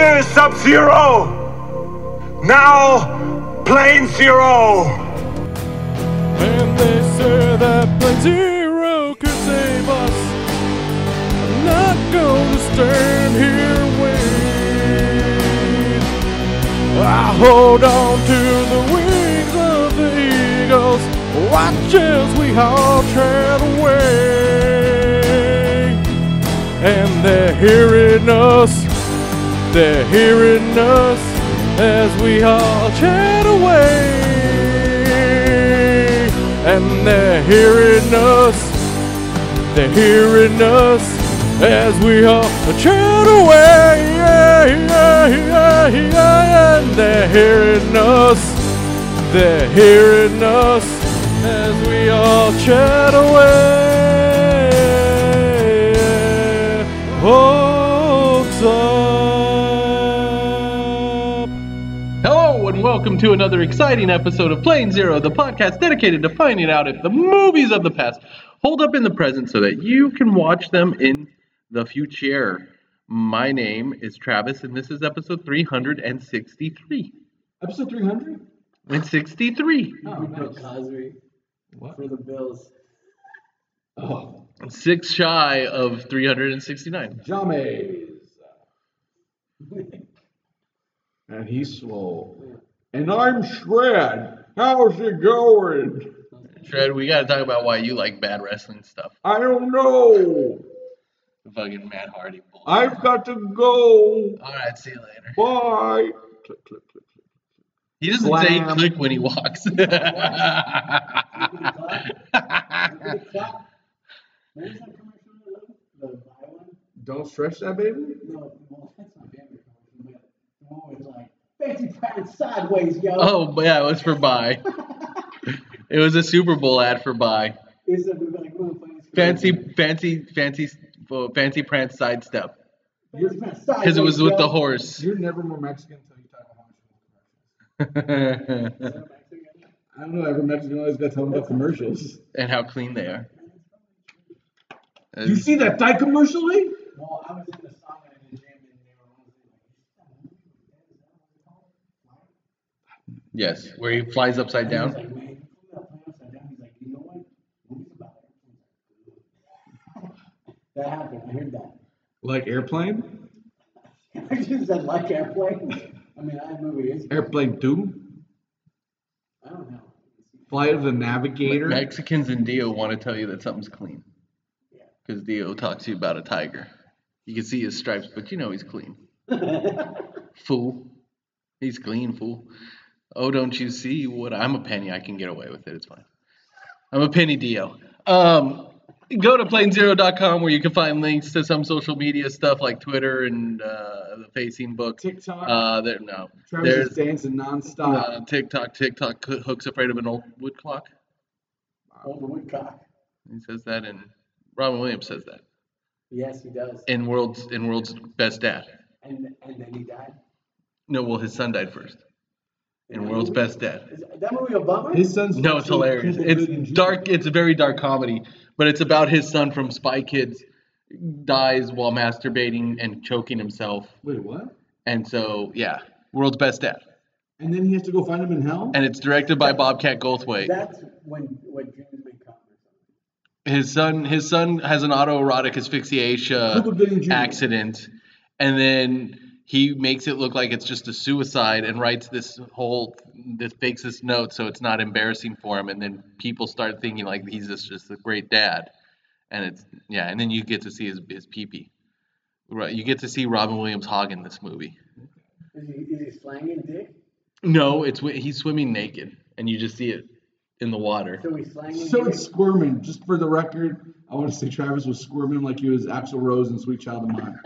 Sub Zero. Now, Plane Zero. And they say that Plane Zero could save us. I'm not gonna stand here and wait. I hold on to the wings of the eagles. Watch as we all tread away. And they're hearing us. They're hearing us as we all chat away. And they're hearing us. They're hearing us as we all chat away. Yeah, yeah, yeah, yeah. And they're hearing us. They're hearing us as we all chat away. Up. And welcome to another exciting episode of Plane Zero, the podcast dedicated to finding out if the movies of the past hold up in the present so that you can watch them in the future. My name is Travis and this is episode 363. Episode 300? And 63. Oh, Bill Cosby for the Bills. Oh, Six shy of 369. James. and he's swole. And I'm Shred. How's it going? Shred, we gotta talk about why you like bad wrestling stuff. I don't know. Fucking Matt Hardy. bull. I've got to go. Alright, see you later. Bye. Click, click, click, click. He doesn't say click when he walks. Look at the clock. What was that commercial? The buy one? Don't stretch that, baby. No, well, that's not Bambi commercial, but the one was like, fancy pants sideways, yo. oh, but yeah, it was for buy. It was a Super Bowl ad for buy. Is it like, Fancy, fancy, fancy, uh, fancy prance sidestep. Fancy pants sideways, Because it was with yo. the horse. You're never more Mexican until you talk about commercials. Is that Mexican? I don't know. Every Mexican always got to tell them about commercials. and how clean they are. You see that Thai commercial, eh? Well, I was in the sauna in the gym and they were all like, Yes, where he flies upside He's down. like, man, you pull that plane upside down. He's like, you know what? Movies about airplanes. that happened. I heard that. Like airplane? I just said like airplane. I mean, that movie is. Airplane 2? I don't know. Flight of the Navigator? Mexicans and Dio want to tell you that something's clean. Yeah. Because Dio talks to you about a tiger. You can see his stripes, but you know he's clean. Fool. He's clean, fool. Oh, don't you see what I'm a penny? I can get away with it. It's fine. I'm a penny Dio. Um, go to planezero.com where you can find links to some social media stuff like Twitter and uh, the Facing Book. TikTok? Uh, there, no. Travis is There's dancing nonstop. uh, TikTok. TikTok hooks afraid of an old wood clock. Old Woodcock. He says that, and Robin Williams says that Yes, he does. in world's in world's best dad. And and then he died. No, well, his son died first. In world's best dad. Is that movie a bummer? His son's No, it's hilarious. It's dark. It's a very dark comedy, but it's about his son from Spy Kids dies while masturbating and choking himself, Wait, what? and so yeah, world's best dad. And then he has to go find him in hell? And it's directed by Bobcat Goldthwait. That's when when dreams may come or something. His son, his son has an autoerotic asphyxiation Cuba Gooding Jr. accident, and then he makes it look like it's just a suicide and writes this whole this fakes this note so it's not embarrassing for him, and then people start thinking like he's just, just a great dad, and it's yeah, and then you get to see his his peepee. Right, you get to see Robin Williams hog in this movie. Is he is he slanging dick? No, it's he's swimming naked, and you just see it in the water. So he's slanging So dick? it's squirming. Just for the record, I want to say Travis was squirming like he was Axl Rose in Sweet Child of Mine.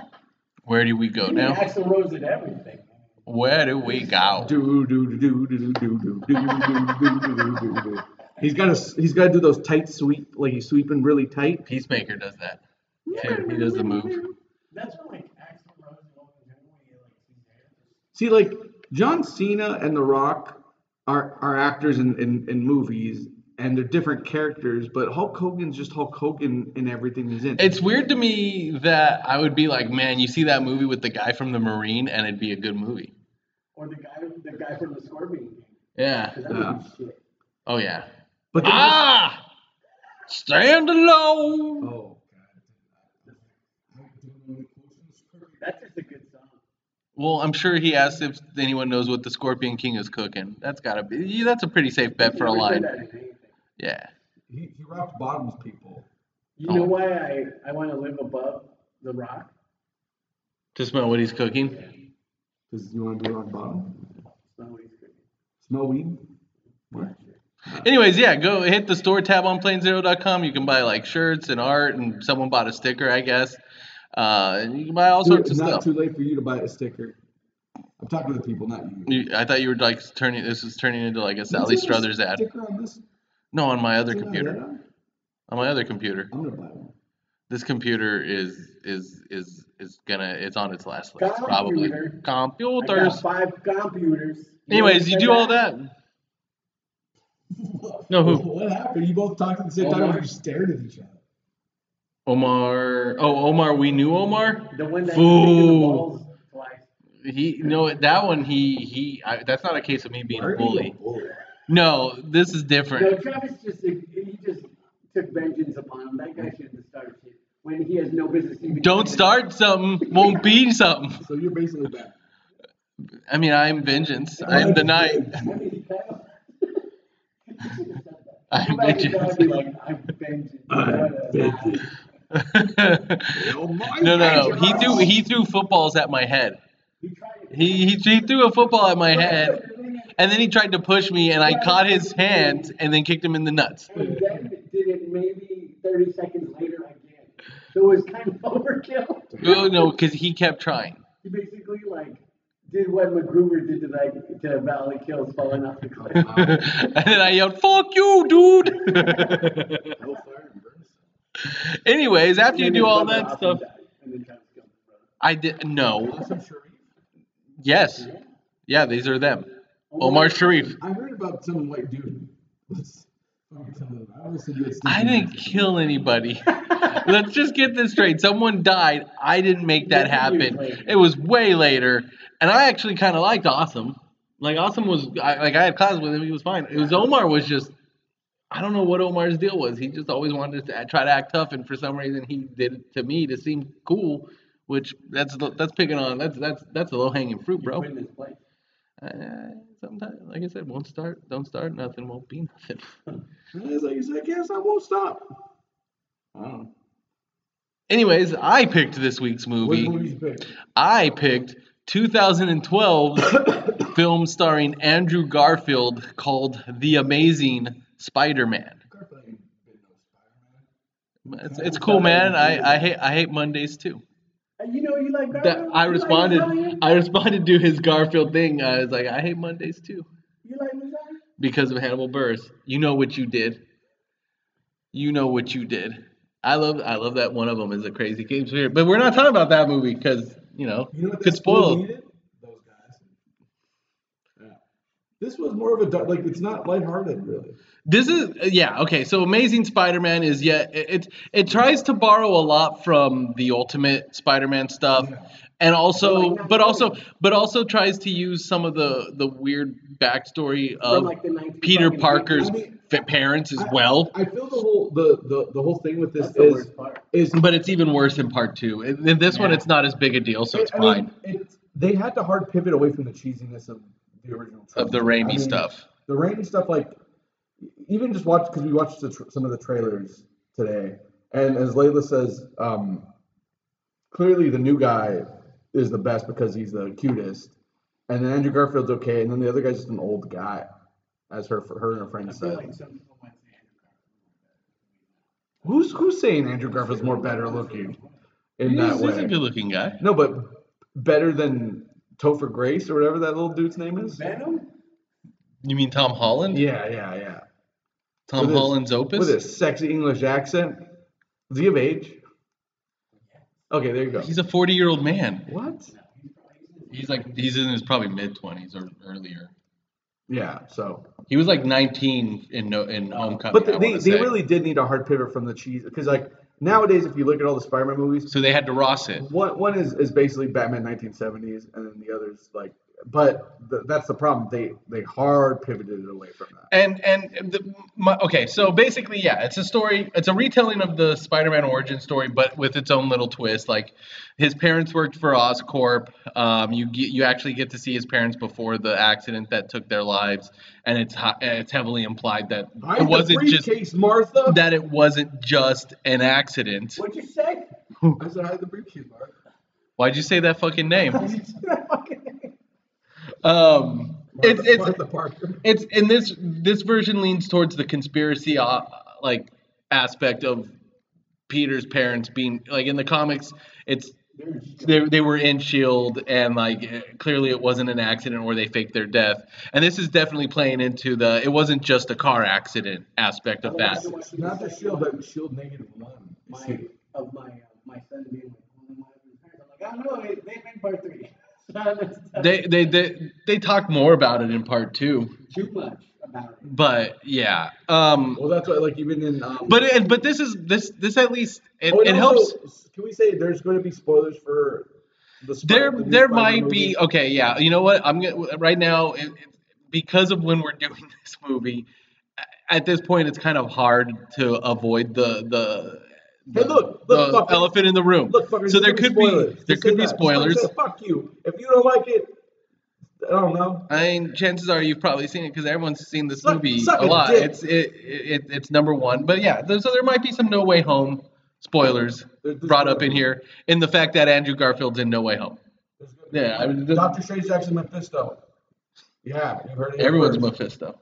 Where do we go I mean, now? Axl Rose did everything. Where do we go? Do do do do do do do do do do do do do. He's got to he's got to do those tight sweep like he's sweeping really tight. Peacemaker does that. Too. He does the move. That's when like Axl Rose and Logan Paul, when he like sees hair. See, like John Cena and The Rock are are actors in, in, in movies, and they're different characters, but Hulk Hogan's just Hulk Hogan in everything he's in. It's weird to me that I would be like, man, you see that movie with the guy from the Marine, and it'd be a good movie. Or the guy, the guy from the Scorpion game. Yeah. 'Cause that movie's shit. Oh yeah. but then Ah, stand alone. oh god. That's just a good song. Well, I'm sure he asked if anyone knows what the Scorpion King is cooking. That's gotta be. That's a pretty safe bet for a Never said line. That in anything. Yeah. he, he rocked bottoms people. You know Oh. why I, I want to live above the rock? To smell what he's cooking. Because you want to be rock bottom? Smell what he's cooking. Smell weed? Anyways, yeah, go hit the store tab on planezero.com. You can buy like shirts and art, and someone bought a sticker, I guess. Uh, and you can buy all Dude, sorts it's not stuff. too late for you to buy a sticker. I'm talking to the people, not you. You, I thought you were like turning this is turning into like a Sally there a Struthers ad. Sticker on this? No, on my other computer. on? My other computer. I'm gonna buy one. This computer is is is is gonna it's on its last legs probably. Computer. I Computers. got five computers. Anyways, you do all that. No, who? What happened? You both talked at the same time Omar? and you stared at each other. Omar. Oh, Omar. We knew Omar. The one that Fool. the balls twice. He no that one. He he. I, that's not a case of me being Why a are you bully. bully? No, this is different. No. Travis just he just took vengeance upon him. That guy shouldn't have started shit when he has no business even. Don't start something. Won't be something. So you're basically bad. I mean, I'm vengeance. I'm the night. I mean, he kind of. I'm Go back and vengeance. I'm vengeance. vengeance. no, no, no. He threw he threw footballs at my head. He tried it. He, he he threw a football at my head, and then he tried to push me, and I caught his hand, and then kicked him in the nuts. And then did it maybe 30 seconds later again. So it was kind of overkill. Oh no, because he kept trying. He basically like did what MacGruber did to like to Val Kilmer falling off the cliff. and then I yelled, "Fuck you, dude!" Hellfire and brimstone. Anyways, after you do all that stuff, died, and then Travis killed his brother. I did no. Yes, yeah, these are them. Omar Sharif. I heard about some white dude. Let's fucking tell them. I always said you had I stinky didn't kill anybody. Let's just get this straight. Someone died. I didn't make that happen. It was way later, and I actually kind of liked Awesome. Like Awesome was, I, like I had class with him. He was fine. It was Omar was just, I don't know what Omar's deal was. He just always wanted to try to act tough, and for some reason he did it to me to seem cool, which that's that's picking on that's that's that's a low hanging fruit, bro. put in his place. Uh, sometimes, like I said, won't start, don't start, nothing won't be nothing. It's like, he's like, yes, I won't stop. I don't know. Anyways, I picked this week's What movie. you pick? I picked 2012 film starring Andrew Garfield called The Amazing Spider-Man. Garfield ain't been no Spider-Man. It's, it's cool, man. I, I hate I hate Mondays too. You know you like That Garfield? I You like responded. I responded to his Garfield thing. I was like, I hate Mondays too You like lasagna? because of Hannibal Buress. You know what you did. You know what you did. I love I love that one of them is a crazy game spirit. But we're not talking about that movie because you know You know what could spoil. needed? Those guys. Yeah. This was more of a dark, like it's not lighthearted really. This is yeah okay. So Amazing Spider-Man is yeah it it, it tries to borrow a lot from the Ultimate Spider-Man stuff, Yeah. and also But, like, but not also but also tries to use some of the the weird backstory of like the Peter Parker's I mean, parents as I- well. I feel the whole the the, the whole thing with this That's is is But it's even worse in part two. In in this one, it's not as big a deal, so it's I fine. mean, it's, they had to hard pivot away from the cheesiness of the original. Of the trilogy. Raimi I mean, stuff. The Raimi stuff, like even just watch because we watched the tr- some of the trailers today, and as Layla says, um, clearly the new guy is the best because he's the cutest, and then Andrew Garfield's okay, and then the other guy's just an old guy, as her her and her I friend feel said. like some people might say Andrew Who's who's saying Andrew Garfield's more better looking in that He's, he's a good-looking guy. No, but better than Topher Grace or whatever that little dude's name is. Venom? You mean Tom Holland? Yeah, yeah, yeah. Tom With his- Holland's Opus. With a sexy English accent. Is he of age? Okay, there you go. He's a 40-year-old man. What? He's like he's in his probably mid 20s or earlier. Yeah, so He was like 19 in no in Homecoming. but they, they really did need a hard pivot from the cheese because like nowadays if you look at all the Spider-Man movies, So they had to Ross it. one one is, is basically Batman 1970s, and then the others like. But th- that's the problem. They they hard pivoted away from that. And and the, my, okay, so basically, yeah, it's a story. It's a retelling of the Spider-Man origin story, but with its own little twist. Like his parents worked for Oscorp. Um, you get, you actually get to see his parents before the accident that took their lives, and it's it's heavily implied that Hide it wasn't just Martha. that it wasn't just an accident. What'd you say? I said hide the briefcase, Martha. Why'd you say that fucking name? Did you say that fucking name? Um, it's Martha- it's Martha Parker. it's in this this version leans towards the conspiracy uh, like aspect of Peter's parents being like in the comics it's they, they were in shield and like clearly it wasn't an accident or they faked their death and this is definitely playing into the it wasn't just a car accident aspect of that Not the shield, but shield negative one. My, of my, uh, my son being like, "Oh, my parents," I'm like, oh no, they, they made part three. So that's- that's they they they, they talk more about it in part two too much about it. but yeah um Well, that's why, like, even in. Um, but it, but this is this this at least it, oh, it also, helps Can we say there's going to be spoilers for the? There, the there Spider-Man might be. Okay, yeah. You know what? I'm gonna right now it, it, because of when we're doing this movie. At this point, it's kind of hard to avoid the the. Hey, look, look, the elephant in the room. Look, so there there's could be spoilers. there Just could be that. Spoilers. Fuck you. If you don't like it, I don't know. I mean, chances are you've probably seen it because everyone's seen this Suck- movie suck a lot. dick. It's it, it it's number one. But yeah, there, so there might be some No Way Home spoilers There- there's brought up in here in the fact that Andrew Garfield's in No Way Home. There's Yeah, I mean, Doctor Strange Jackson Mephisto. Yeah, you've heard it. Everyone's first. Mephisto.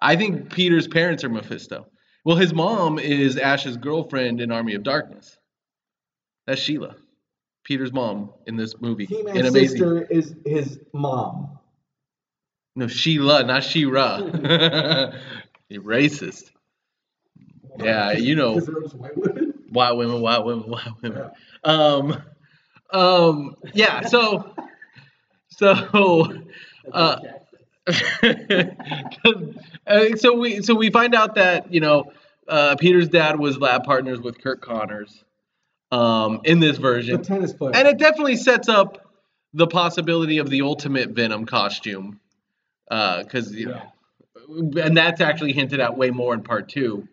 I think Peter's parents are Mephisto. Well, his mom is Ash's girlfriend in Army of Darkness. That's Sheila, Peter's mom in this movie. He-Man's Amazing. sister is his mom. No, Sheila, not She-Ra. You're racist. Yeah, you know. Because there was white women. White women, white women, white women. Um, um, yeah. So, so. Uh, so we so we find out that you know uh, Peter's dad was lab partners with Kirk Connors um, in this The version, tennis player. and it definitely sets up the possibility of the ultimate Venom costume because you know, and that's actually hinted at way more in part two,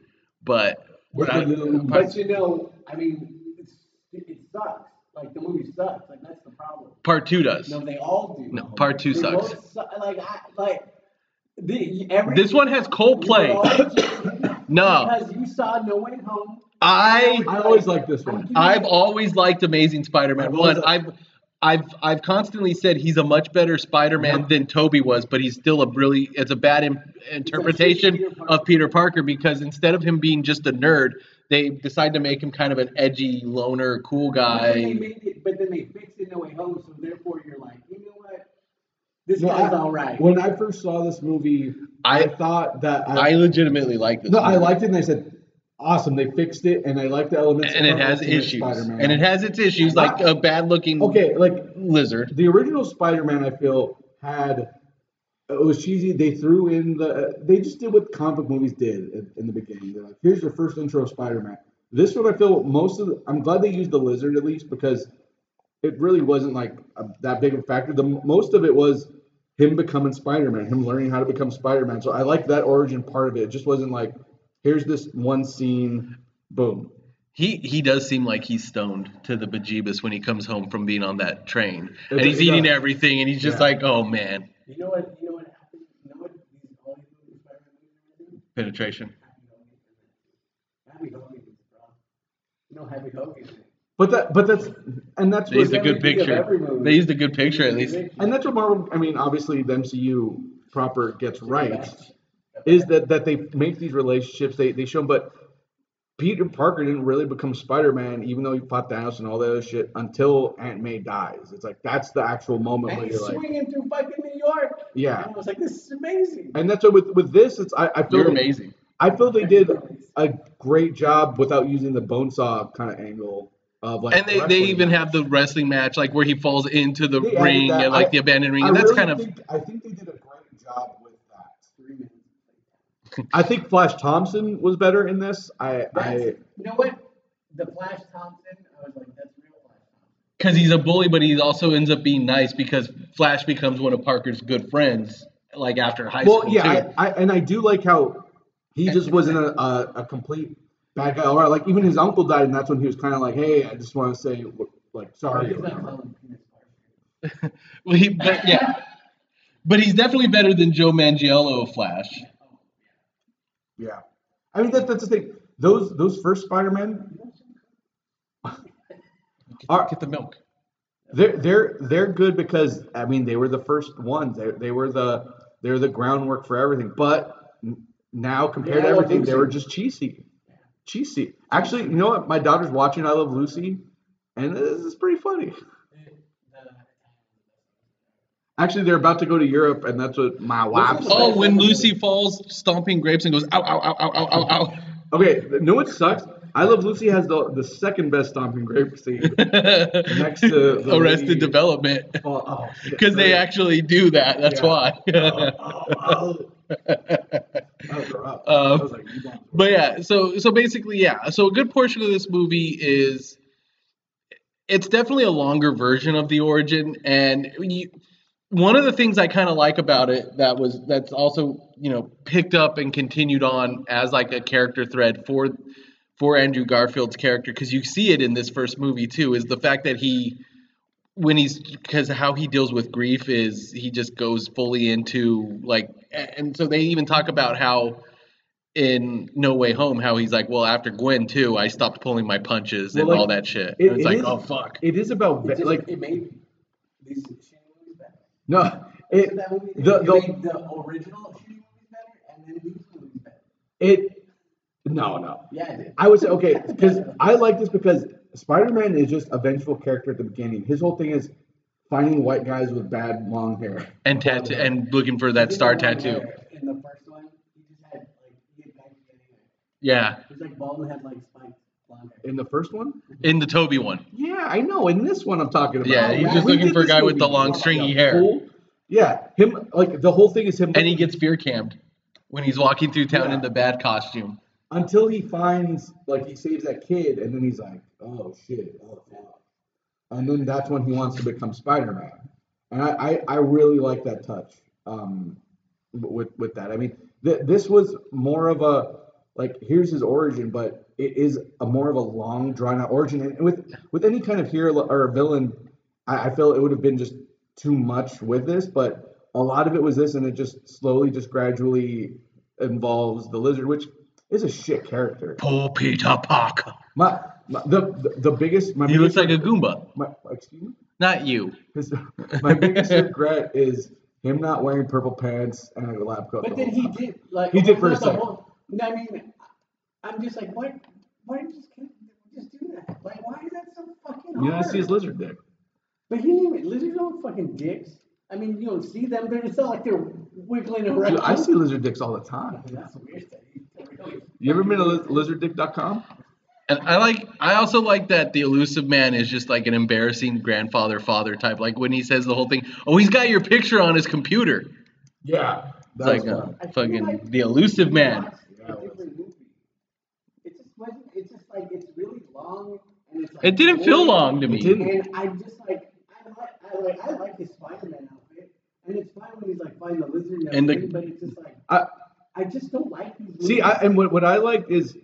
but we're With the not- little- But you know, I mean, it's, it sucks. Like the movie sucks. Like that's the problem. part two does. No, they all do. No, part two They sucks. su- like I like the every. This one has Coldplay. You were all just- No. because you saw No Way Home. I I always like this one. I've always liked Amazing Spider-Man I've one. I've I've I've constantly said he's a much better Spider-Man than Tobey was, but he's still a really it's a bad im- interpretation Peter of Peter Parker because instead of him being just a nerd, they decide to make him kind of an edgy loner, cool But then they guy. made it, but then they fixed it No Way Home, so therefore you're like, you know what? This No, guy's I- all right. When I first saw this movie, I, I- thought that I legitimately liked this. no, I liked it, and I said, "Awesome, they fixed it," and I like the elements. and it has issues. Spider-Man. And it has its issues, like a bad-looking okay, like lizard. the original Spider-Man, I feel had Oh, it was cheesy. They threw in the uh, they just did what comic book movies did in, in the beginning. They're like, here's your first intro of Spider-Man. This one, I feel most of. The, I'm glad they used the lizard at least because it really wasn't like a, that big of a factor. The most of it was him becoming Spider-Man, him learning how to become Spider-Man. So I like that origin part of it. It just wasn't like here's this one scene, boom. He he does seem like he's stoned to the bejeebus when he comes home from being on that train, and he's eating does. everything, and he's just Yeah. like, "Oh man, you know what? You know what happened? You know what? These all these movies, Spider-Man movies, are penetration." Happy Hogan is, bro. You know Happy Hogan. But that, but that's, and that's They used a good picture. They used a good picture at least. And that's what Marvel. I mean, obviously, the MCU proper gets right is that that they make these relationships. They they show, 'em, but Peter Parker didn't really become Spider Man, even though he fought Thanos and all that other shit, until Aunt May dies. It's like that's the actual moment And where you're like, swinging through fucking New Yeah. And I was like, this is amazing. and that's what with with this. It's I, I feel You're they- amazing. I feel they did a great job without using the bone saw kind of angle of like. And they, they even match. have the wrestling match, like where he falls into the They ring and like I- the abandoned ring, I and that's really kind of think, I think they did a great job with that. I think Flash Thompson was better in this. I, That's, I you know what? The Flash Thompson, I was like, that's real Flash Thompson. Because he's a bully, but he also ends up being nice because Flash becomes one of Parker's good friends, like after high well, school yeah, too. I, I and I do like how he just wasn't a, a, a complete bad guy. Or like even his uncle died, and that's when he was kind of like, hey, I just want to say like sorry. He's or not whatever. telling penis Parker. Well, he, but yeah, but he's definitely better than Joe Manganiello Flash. Yeah, I mean that, that's the thing. Those those first Spider-Man, Are- Get the milk. they're they're they're good because I mean they were the first ones. They they were the they're the groundwork for everything. But now compared Yeah, to everything, they were just cheesy, cheesy. Actually, you know what? My daughter's watching I Love Lucy, and this is pretty funny. Actually, they're about to go to Europe, and that's what my wife. Oh, when Lucy falls stomping grapes and goes ow ow ow ow ow ow Okay, know what sucks? I Love Lucy has the the second best stomping grape scene. Next to the Arrested lady- Development. Oh, oh. Because they actually do that. That's Yeah. why. Oh, oh. Rough. I Um, like, But yeah, so so basically, yeah. So a good portion of this movie is it's definitely a longer version of the origin, and you, one of the things I kind of like about it that was that's also you know picked up and continued on as like a character thread for for Andrew Garfield's character because you see it in this first movie too is the fact that he when he's because how he deals with grief is he just goes fully into like and so they even talk about how in No Way Home how he's like well after Gwen too I stopped pulling my punches and like, all that shit it- And it's it like is- oh fuck It is about It just, like it made these movies better. no. It that movie the- it the- made the original shitty movies better, and then these movies better. it no no. Yeah, it did. I would say okay because I like this because Spider-Man is just a vengeful character at the beginning. His whole thing is finding white guys with bad long hair. and tattoo and looking for that star tattoo In the first one, he just had like he had baggy yeah He was like bald and had like spiked blonde hair. In the first one, in the Tobey one yeah, I know. In this one, I'm talking about. Yeah, he's When just we looking for a guy with the movie, long yeah, stringy hair. full- Yeah, him like the whole thing is him. and he gets fear cammed when he's walking through town Yeah. in the bad costume until he finds like he saves that kid, and then he's like, oh shit, oh fuck, and then that's when he wants to become Spider-Man, and I I, I really like that touch um with with that. I mean, th- this was more of a like here's his origin, but it is a more of a long drawn out origin, and with with any kind of hero or villain, I, I feel it would have been just too much with this, but a lot of it was this, and it just slowly, just gradually involves the lizard, which is a shit character. Poor Peter Parker My, my the, the the biggest my he looks biggest, like a Goomba my, excuse me. not you His, my biggest regret is him not wearing purple pants and a lab coat. But the then whole he time. did like He did for a second. whole- no, I mean, I'm just like, why? Why did you just just do that? Like, why is that so fucking hard? You don't see his lizard dick. But he didn't even lizards don't fucking dicks. I mean, you don't see them. They're it's not like they're wiggling around. Dude, I see lizard dicks all the time. That's weird. That you ever been to liz- lizarddick.com? And I like, I also like that the elusive man is just like an embarrassing grandfather father type. Like when he says the whole thing, oh, he's got your picture on his computer. Yeah. It's like was uh, fun. I feel fucking like the elusive man. watched a different movie. It just wasn't. It's just like it's really long and it's like. It didn't feel long to me. It didn't. And I just like I like I like I like his Spider-Man outfit, and it's fine when he's like fighting the lizard and And the- but it's just like I, I just don't like these. Movies. see, I, and what, what I like is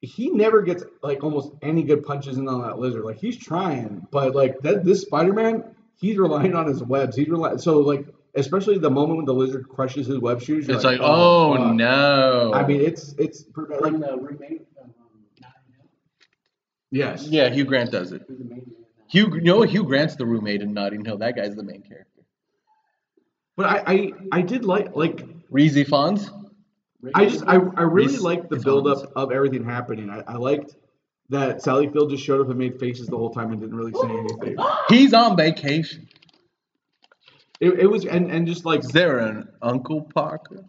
he never gets like almost any good punches in on that lizard. Like he's trying, but like that this Spider-Man, he's relying on his webs. He's relying so like especially the moment when the lizard crushes his web shoes. It's like, oh, oh fuck. no. I mean, it's it's like the remake of um, Notting Hill. yes, yeah, Hugh Grant does it. He's amazing. in that. Hugh, no, Hugh Grant's the roommate in Notting Hill. That guy's the main character. But I I, I did like like Rhys Ifans. I just I, I really liked the buildup of everything happening. I, I liked that Sally Field just showed up and made faces the whole time and didn't really say anything. He's on vacation. It, it was and, and just like Is there an Uncle Parker?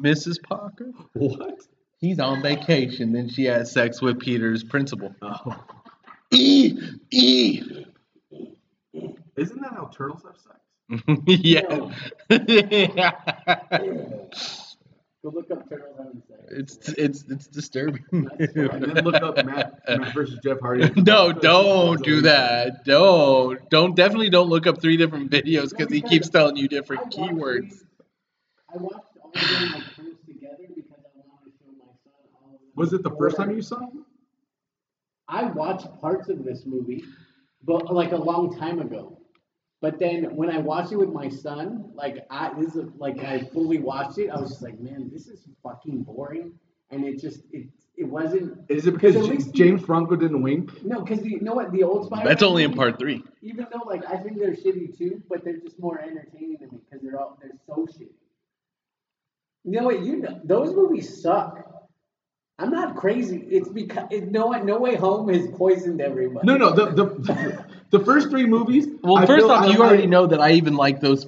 Mrs. Parker? what? He's on vacation. Then she has sex with Peter's principal. Oh. E E. Isn't that how turtles have sex? yeah. Go look up turtles having. It's it's it's disturbing. That's fine. And then look up Matt, Matt versus Jeff Hardy. no, don't do that. Don't don't definitely don't look up three different videos because he keeps telling you different watched keywords. these- I watched all of them like close together because I wanted to show my son all of them. Was it the first time you saw him? I watched parts of this movie, but like a long time ago. But then when I watched it with my son, like I this is like I fully watched it, I was just like, man, this is fucking boring, and it just it it wasn't. Is it because At J- least- James Franco didn't wink? No, because you know what the old Spider. That's only in part three. Even though like I think they're shitty too, but they're just more entertaining to me because they're all they're so shitty. You know what? You know those movies suck. I'm not crazy. It's because it, no No Way Home has poisoned everybody. No, no. The the, the first three movies. Well, I first off, I- you I- already know that I even like those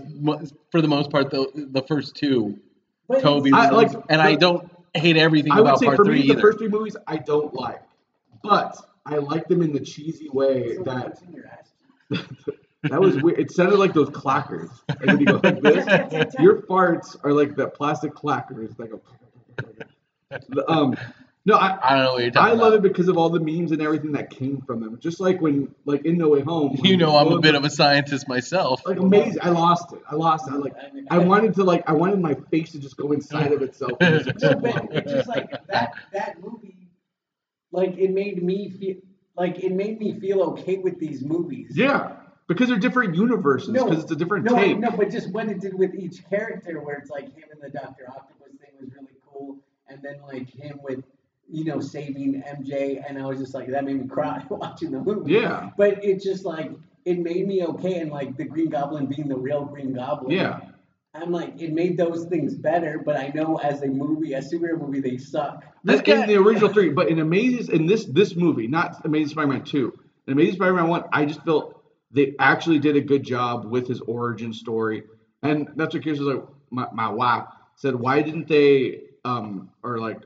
for the most part. The the first two But it's- Tobey, I like and I don't hate everything I would about say part for three me, the first three movies I don't like, but I like them in the cheesy way So that what's in your ass? that was weird. It sounded like those clackers. And then you go like this. Your farts are like the plastic clackers. Like a, um, no, I. I don't know what you're talking I love it because of all the memes and everything that came from them. Just like when, like in No Way Home. You know, I'm a bit of a scientist myself. like amazing. I lost it. I lost it. I like. I wanted to like. I wanted my face to just go inside of itself. And just No, but it's just like that that movie, like it made me feel like it made me feel okay with these movies. yeah, because they're different universes. No, Because it's a different no, take. no, but just what it did with each character, where it's like him and the Doctor Octopus thing was really cool, and then like him with you know saving MJ, and I was just like that made me cry watching the movie. Yeah. But it just like it made me okay, and like the Green Goblin being the real Green Goblin. Yeah. I'm like it made those things better, but I know as a movie, a superhero movie, they suck. This in guy- the original three, but in Amazing in this this movie, not Amazing Spider-Man two, in Amazing Spider-Man one, I just felt they actually did a good job with his origin story, and that's what Kirsten like. My, my wife said, why didn't they um or like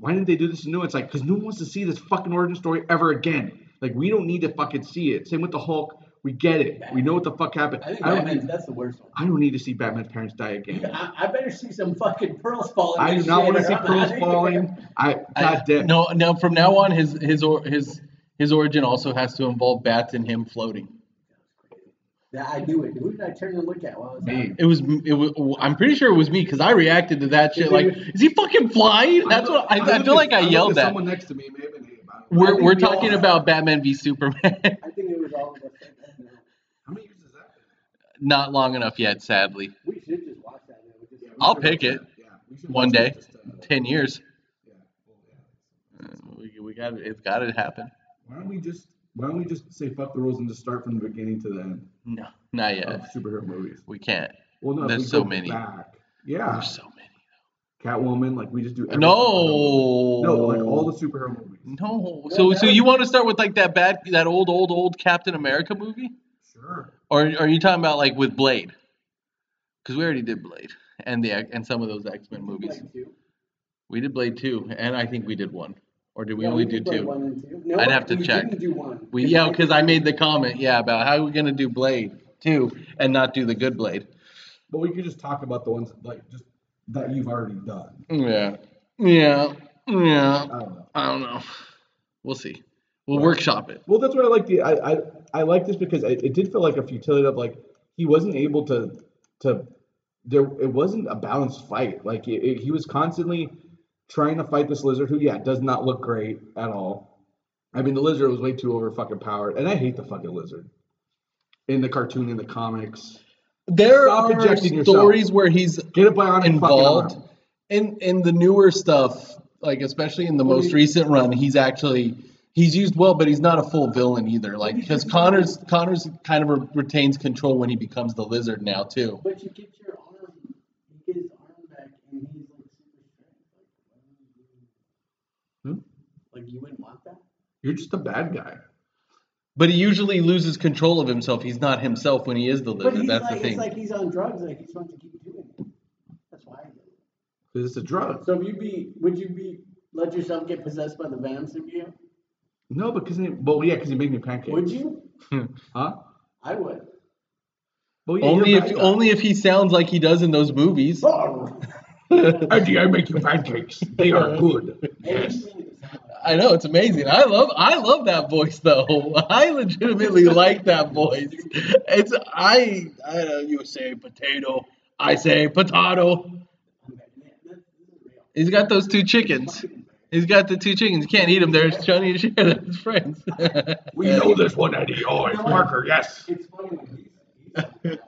why didn't they do this new? It's like because no one wants to see this fucking origin story ever again. Like we don't need to fucking see it. Same with the Hulk. We get it. We know what the fuck happened. I think I don't, Batman's need, that's the worst one. I don't need to see Batman's parents die again. I, I better see some fucking pearls falling. I do not want to see pearls falling. I I- God damn. no, no. From now on, his his or his his origin also has to involve bats and him floating. Yeah, I knew it. Who did I turn and look at while I was Me. It was it was. I'm pretty sure it was me because I reacted to that shit like, is he fucking flying? That's what I, I looked feel like at- I yelled at at. someone next to me. Maybe they about it. I We're we're we talking about Batman v Superman. I think it was all of us. don't. How many years is that? Not long enough yet, sadly. We should just watch that. Man. We I'll pick it Yeah, one day. just, uh, Ten years. yeah, well, yeah. Uh, We we got it's got to happen. Why don't we just Why don't we just say fuck the rules and just start from the beginning to the end No, not of yet. superhero movies? We can't. Well, no, There's we so many. Back. Yeah, There's so many. Catwoman. Like we just do. No. No, like all the superhero movies. No. So so you want to start with like that bad that old old old Captain America movie, Sure. or are you talking about like with Blade? Because we already did Blade and the and some of those X Men movies. Like two. We did Blade two, and I think we did one, or did we Yeah, only did do two? One and two. No, I'd have to we check. Didn't do one. We yeah, because I made the comment yeah about how are we gonna do Blade two and not do the good Blade. But we could just talk about the ones like just that you've already done. Yeah, yeah, yeah. I don't know. I don't know. We'll see. We'll workshop it. Well, that's what I like. The I I, I like this because it, it did feel like a futility of like he wasn't able to to there. It wasn't a balanced fight. Like it, it- he was constantly trying to fight this lizard, who yeah does not look great at all. I mean, the lizard was way too over fucking powered, and I hate the fucking lizard in the cartoon in the comics. There Stop are projecting yourself. stories where he's Get a bionic involved fucking in in the newer stuff, like especially in the most recent run. He's actually he's used well, but he's not a full villain either. Like because Connor's Connor's kind of re- retains control when he becomes the lizard now too. But you get your arm, you get his arm back, and he's like super strength. Like, why would you- Hmm? like you wouldn't want that? You're just a bad guy. But he usually loses control of himself. He's not himself when he is the But lizard. he's That's like, the thing. it's like he's on drugs. Like he's trying to keep doing it. That's why. I do. Because it's a drug. So if you be, would you be let yourself get possessed by the vamps Venom symbiote? No, because he, well, yeah, because he made me pancakes. Would you? Huh? I would. Well, yeah, only if guy. only if he sounds like he does in those movies. Oh, Auntie, I make you pancakes. They are good. Every scene is how- I know it's amazing. I love I love that voice though. I legitimately like that voice. It's I I don't know, you say potato, I say potato. I'm like, man, this this is real. He's got those two chickens. He's got the two chickens. You can't eat them. They're trying to share them with his friends. We know this one, Eddie. Oh, it's Parker. Yes. It's funny when he's,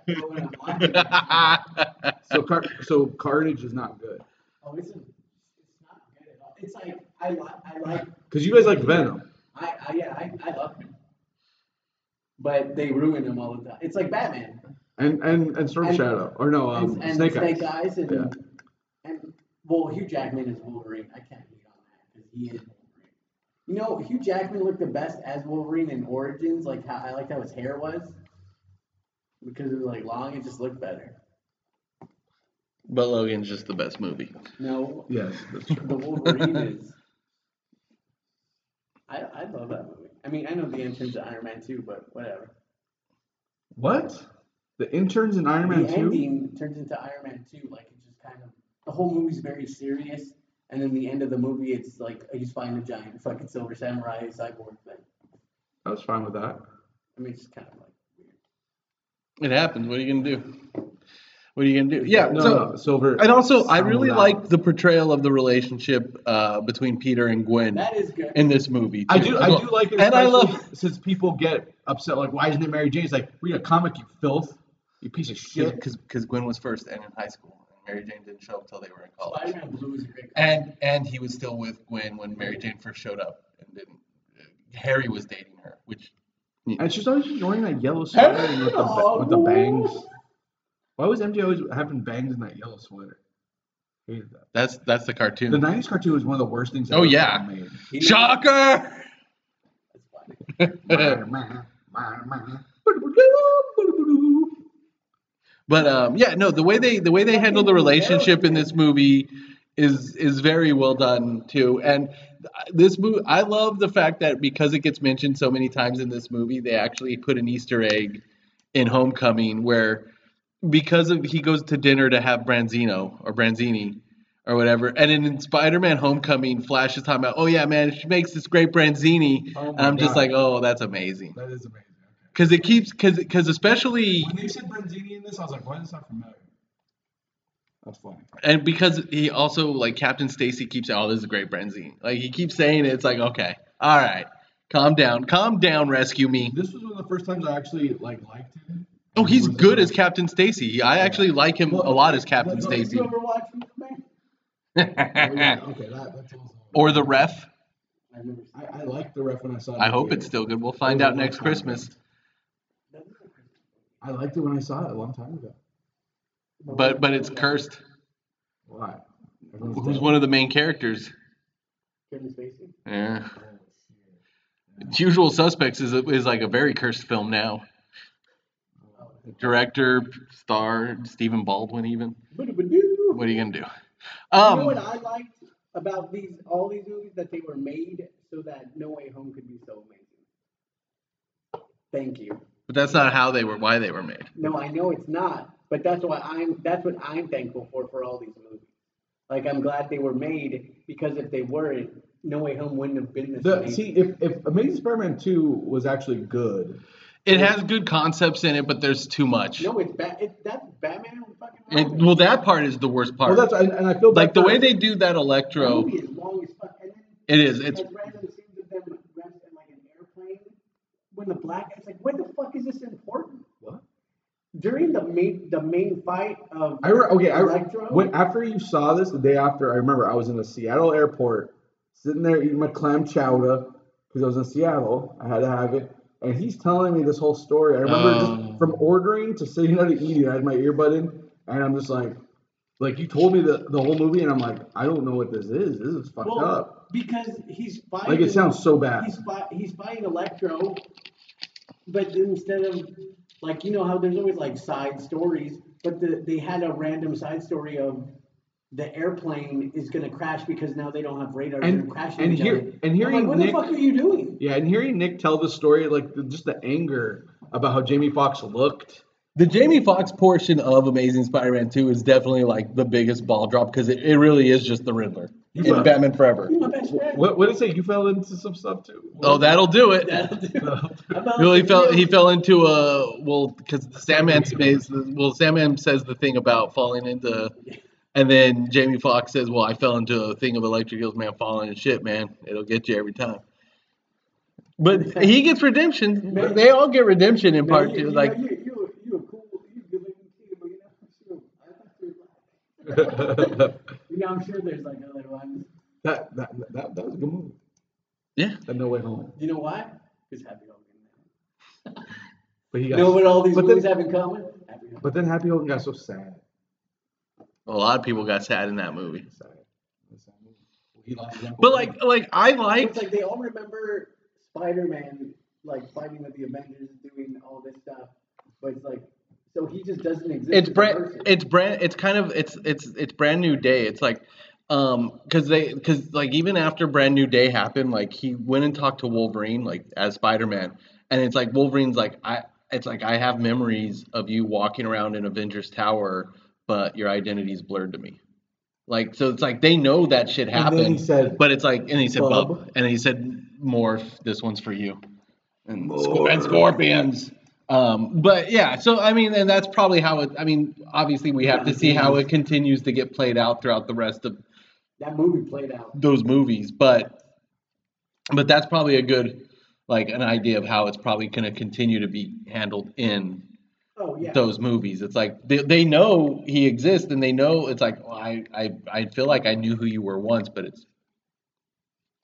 he's but when I'm watching it, So, Car- so Carnage is not good oh, it's, a, it's not good at all. It's like I like I like because you guys like Venom. I, I yeah I, I love him, but they ruin him all the time. It's like Batman And and and Storm And- Shadow or no um and, and Snake, Snake, Eyes. Eyes, and Yeah. and well Hugh Jackman is Wolverine. I can't hate on that because he is Wolverine. You know Hugh Jackman looked the best as Wolverine in Origins. Like how I liked how his hair was because it was like long. It just looked better. but Logan's just the best movie. No, Yes, that's true. the Wolverine is. I I love that movie. I mean, I know the interns to Iron Man 2, but whatever. What? The interns in Iron Man the 2? ending turns into Iron Man 2. Like, it's just kind of. The whole movie's very serious, and then the end of the movie, it's like he's fighting a giant fucking Silver Samurai cyborg thing. I was fine with that. I mean, it's kind of like weird. It happens. What are you gonna do? What are you gonna do? Yeah. No, so no, Silver. and also, I really like the portrayal of the relationship uh, between Peter and Gwen That is good. in this movie. I do, I well. do like it, and I love. since people get upset, like, why isn't it Mary Jane? It's like, read a comic, you filth, you piece of shit. Because because Gwen was first and in high school, and Mary Jane didn't show up until they were in college. Spider-Man Blue is a great. And and he was still with Gwen when Mary Jane first showed up, and didn't. Harry was dating her, which And she's always just wearing that yellow sweater with, the, with the bangs. Why was MJ always having bangs in that yellow sweater? Hated that. that's that's the cartoon. The 90s cartoon was one of the worst things Oh, ever yeah. made. He Shocker! But um, yeah, no, the way they the way they handle the relationship in this movie is is very well done too. And this movie, I love the fact that because it gets mentioned so many times in this movie, they actually put an Easter egg in Homecoming where because of he goes to dinner to have Branzino or Branzini or whatever, and then in Spider-Man: Homecoming, Flash is talking about, oh yeah, man, she makes this great Branzini, Oh and I'm just like, oh, that's amazing, That is amazing. because it keeps because because especially When they said Brenzini in this, I was like, why this sound familiar? That's funny. And because he also like Captain Stacy keeps saying, "Oh, this is a great Brenzine." Like he keeps saying it. It's like, okay, all right, calm down, calm down, rescue me. This was one of the first times I actually like liked him. Oh, he's good as Captain Stacy. I actually like him a lot as Captain Stacy. You ever watch Superman? Oh, yeah, okay, that, that's also. or the ref. I've never seen I, I the ref when I saw it. I hope it's still good. We'll find out next Christmas. I liked it when I saw it a long time ago. But but it's cursed. Why? Everyone's Who's dead. one of the main characters? Kevin Spacey? Yeah. Oh, Usual Suspects is a, is like a very cursed film now. Director, star, Stephen Baldwin, even. Boo-doo-boo-doo. What are you gonna do? you know Um, what I liked about these all these movies that they were made so that No Way Home could be so amazing. Thank you. but that's not how they were. Why they were made. No, I know it's not, but that's why I'm that's what I'm thankful for for all these movies. Like I'm glad they were made because if they weren't, No Way Home wouldn't have been this The, amazing. see, if, if Amazing Spider-Man 2 was actually good, It has good concepts in it, but there's too much. no, it's bad. It, that's Batman and fucking It, well, that part is the worst part. well, that's and, and I feel like the way they do that the Electro. movie is long as fuck. And then It is. It's has random scenes of them rest in like an airplane. When the black guy's like, "When the fuck is this important?" What? During the main the main fight of I re- okay. I re- when after you saw this, the day after, I remember I was in the Seattle airport, sitting there eating my clam chowder because I was in Seattle. I had to have it, and he's telling me this whole story. I remember Oh. just from ordering to sitting down to eating. I had my earbud in, and I'm just like, like you told me the the whole movie, and I'm like, I don't know what this is. This is fucked well, up. because he's fighting. Like it sounds so bad. He's fi- he's fighting Electro, but instead of like you know how there's always like side stories, but the, they had a random side story of the airplane is gonna crash because now they don't have radar. And- they're crashing and here- other. and I'm hearing like, what Nick- the fuck are you doing? Yeah, and hearing Nick tell the story, like the, just the anger about how Jamie Foxx looked The Jamie Foxx portion of Amazing Spider-Man 2 is definitely like the biggest ball drop because it, it really is just the Riddler You in Yeah. Batman Forever. You're my best. What what did it say? You fell into some stuff too. Oh, that'll do it. That'll do. I'm he fell. He fell into a well because Sandman says well Sandman says the thing about falling into, and then Jamie Foxx says, "Well, I fell into a thing of electric eels, man, falling and shit, man. It'll get you every time." But he gets redemption. Man. They all get redemption in part you, two. Like you, you, you cool, you good looking kid, but you know, I'm sure, you were black. You know, I'm sure there's like other ones. that, that that that was a good movie. yeah, That No Way Home. You know why? Because Happy Hogan. But he You know what all these but movies then, have in common? Happy Hogan. but then Happy Hogan got so sad. A lot of people got sad in that movie. Sad. Sad movie. He lost his uncle But like, like I liked. It's like they all remember Spider-Man like fighting with the Avengers, doing all this stuff, but it's like, so he just doesn't exist. it's brand it's brand it's kind of it's it's it's brand new day it's like um because they because like even after brand new day happened like he went and talked to wolverine like as spider-man and it's like wolverine's like i it's like i have memories of you walking around in avengers tower but your identity's blurred to me like so it's like they know that shit happened he said, but it's like and he said Bub. bub and he said morph this one's for you and, and scorpions um, but yeah, so I mean, and that's probably how it. I mean, obviously, we have to see how it continues to get played out throughout the rest of that movie played out. those movies. But, but that's probably a good, like, an idea of how it's probably going to continue to be handled in Oh yeah. those movies. It's like they, they know he exists, and they know it's like well, I, I I feel like I knew who you were once, but it's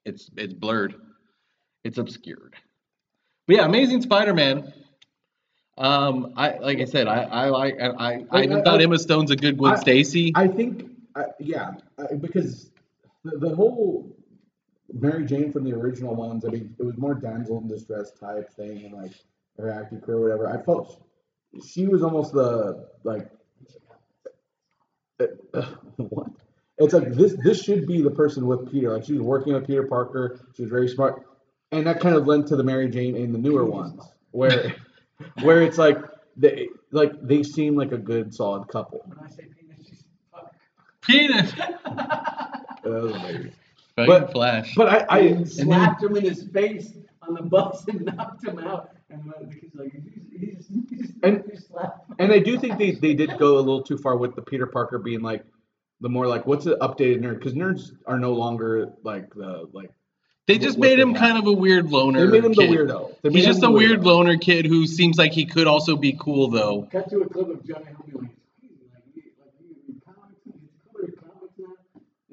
it's it's blurred, it's obscured. But yeah, Amazing Spider-Man. Um, I like I said, I I like I I, I even I- thought I- Emma Stone's a good Gwen Stacy. I think, uh, yeah, uh, because the, the whole Mary Jane from the original ones, I mean, it was more damsel in distress type thing, and like her acting career, whatever. I felt she, she was almost the like uh, what? It's like this. This should be the person with Peter. Like she was working with Peter Parker. She was very smart, and that kind of lent to the Mary Jane in the newer ones, where where it's like they like they seem like a good solid couple. when I say penis, she's fuck. Penis. That was amazing. But- Flash. But I, I And slapped him in his face on the bus and knocked him out. And uh, the kid's like, he's, he's, he's, And- he's and I do think they, they did go a little too far with the Peter Parker being like the more like what's an updated nerd because nerds are no longer like the like they just made him kind of a weird loner. they made him kid. the weirdo. They He's just the a weird loner kid who seems like he could also be cool though. Cut to a clip of Johnny Hope like. Like, you, like, you read comics, it's cooler comics now.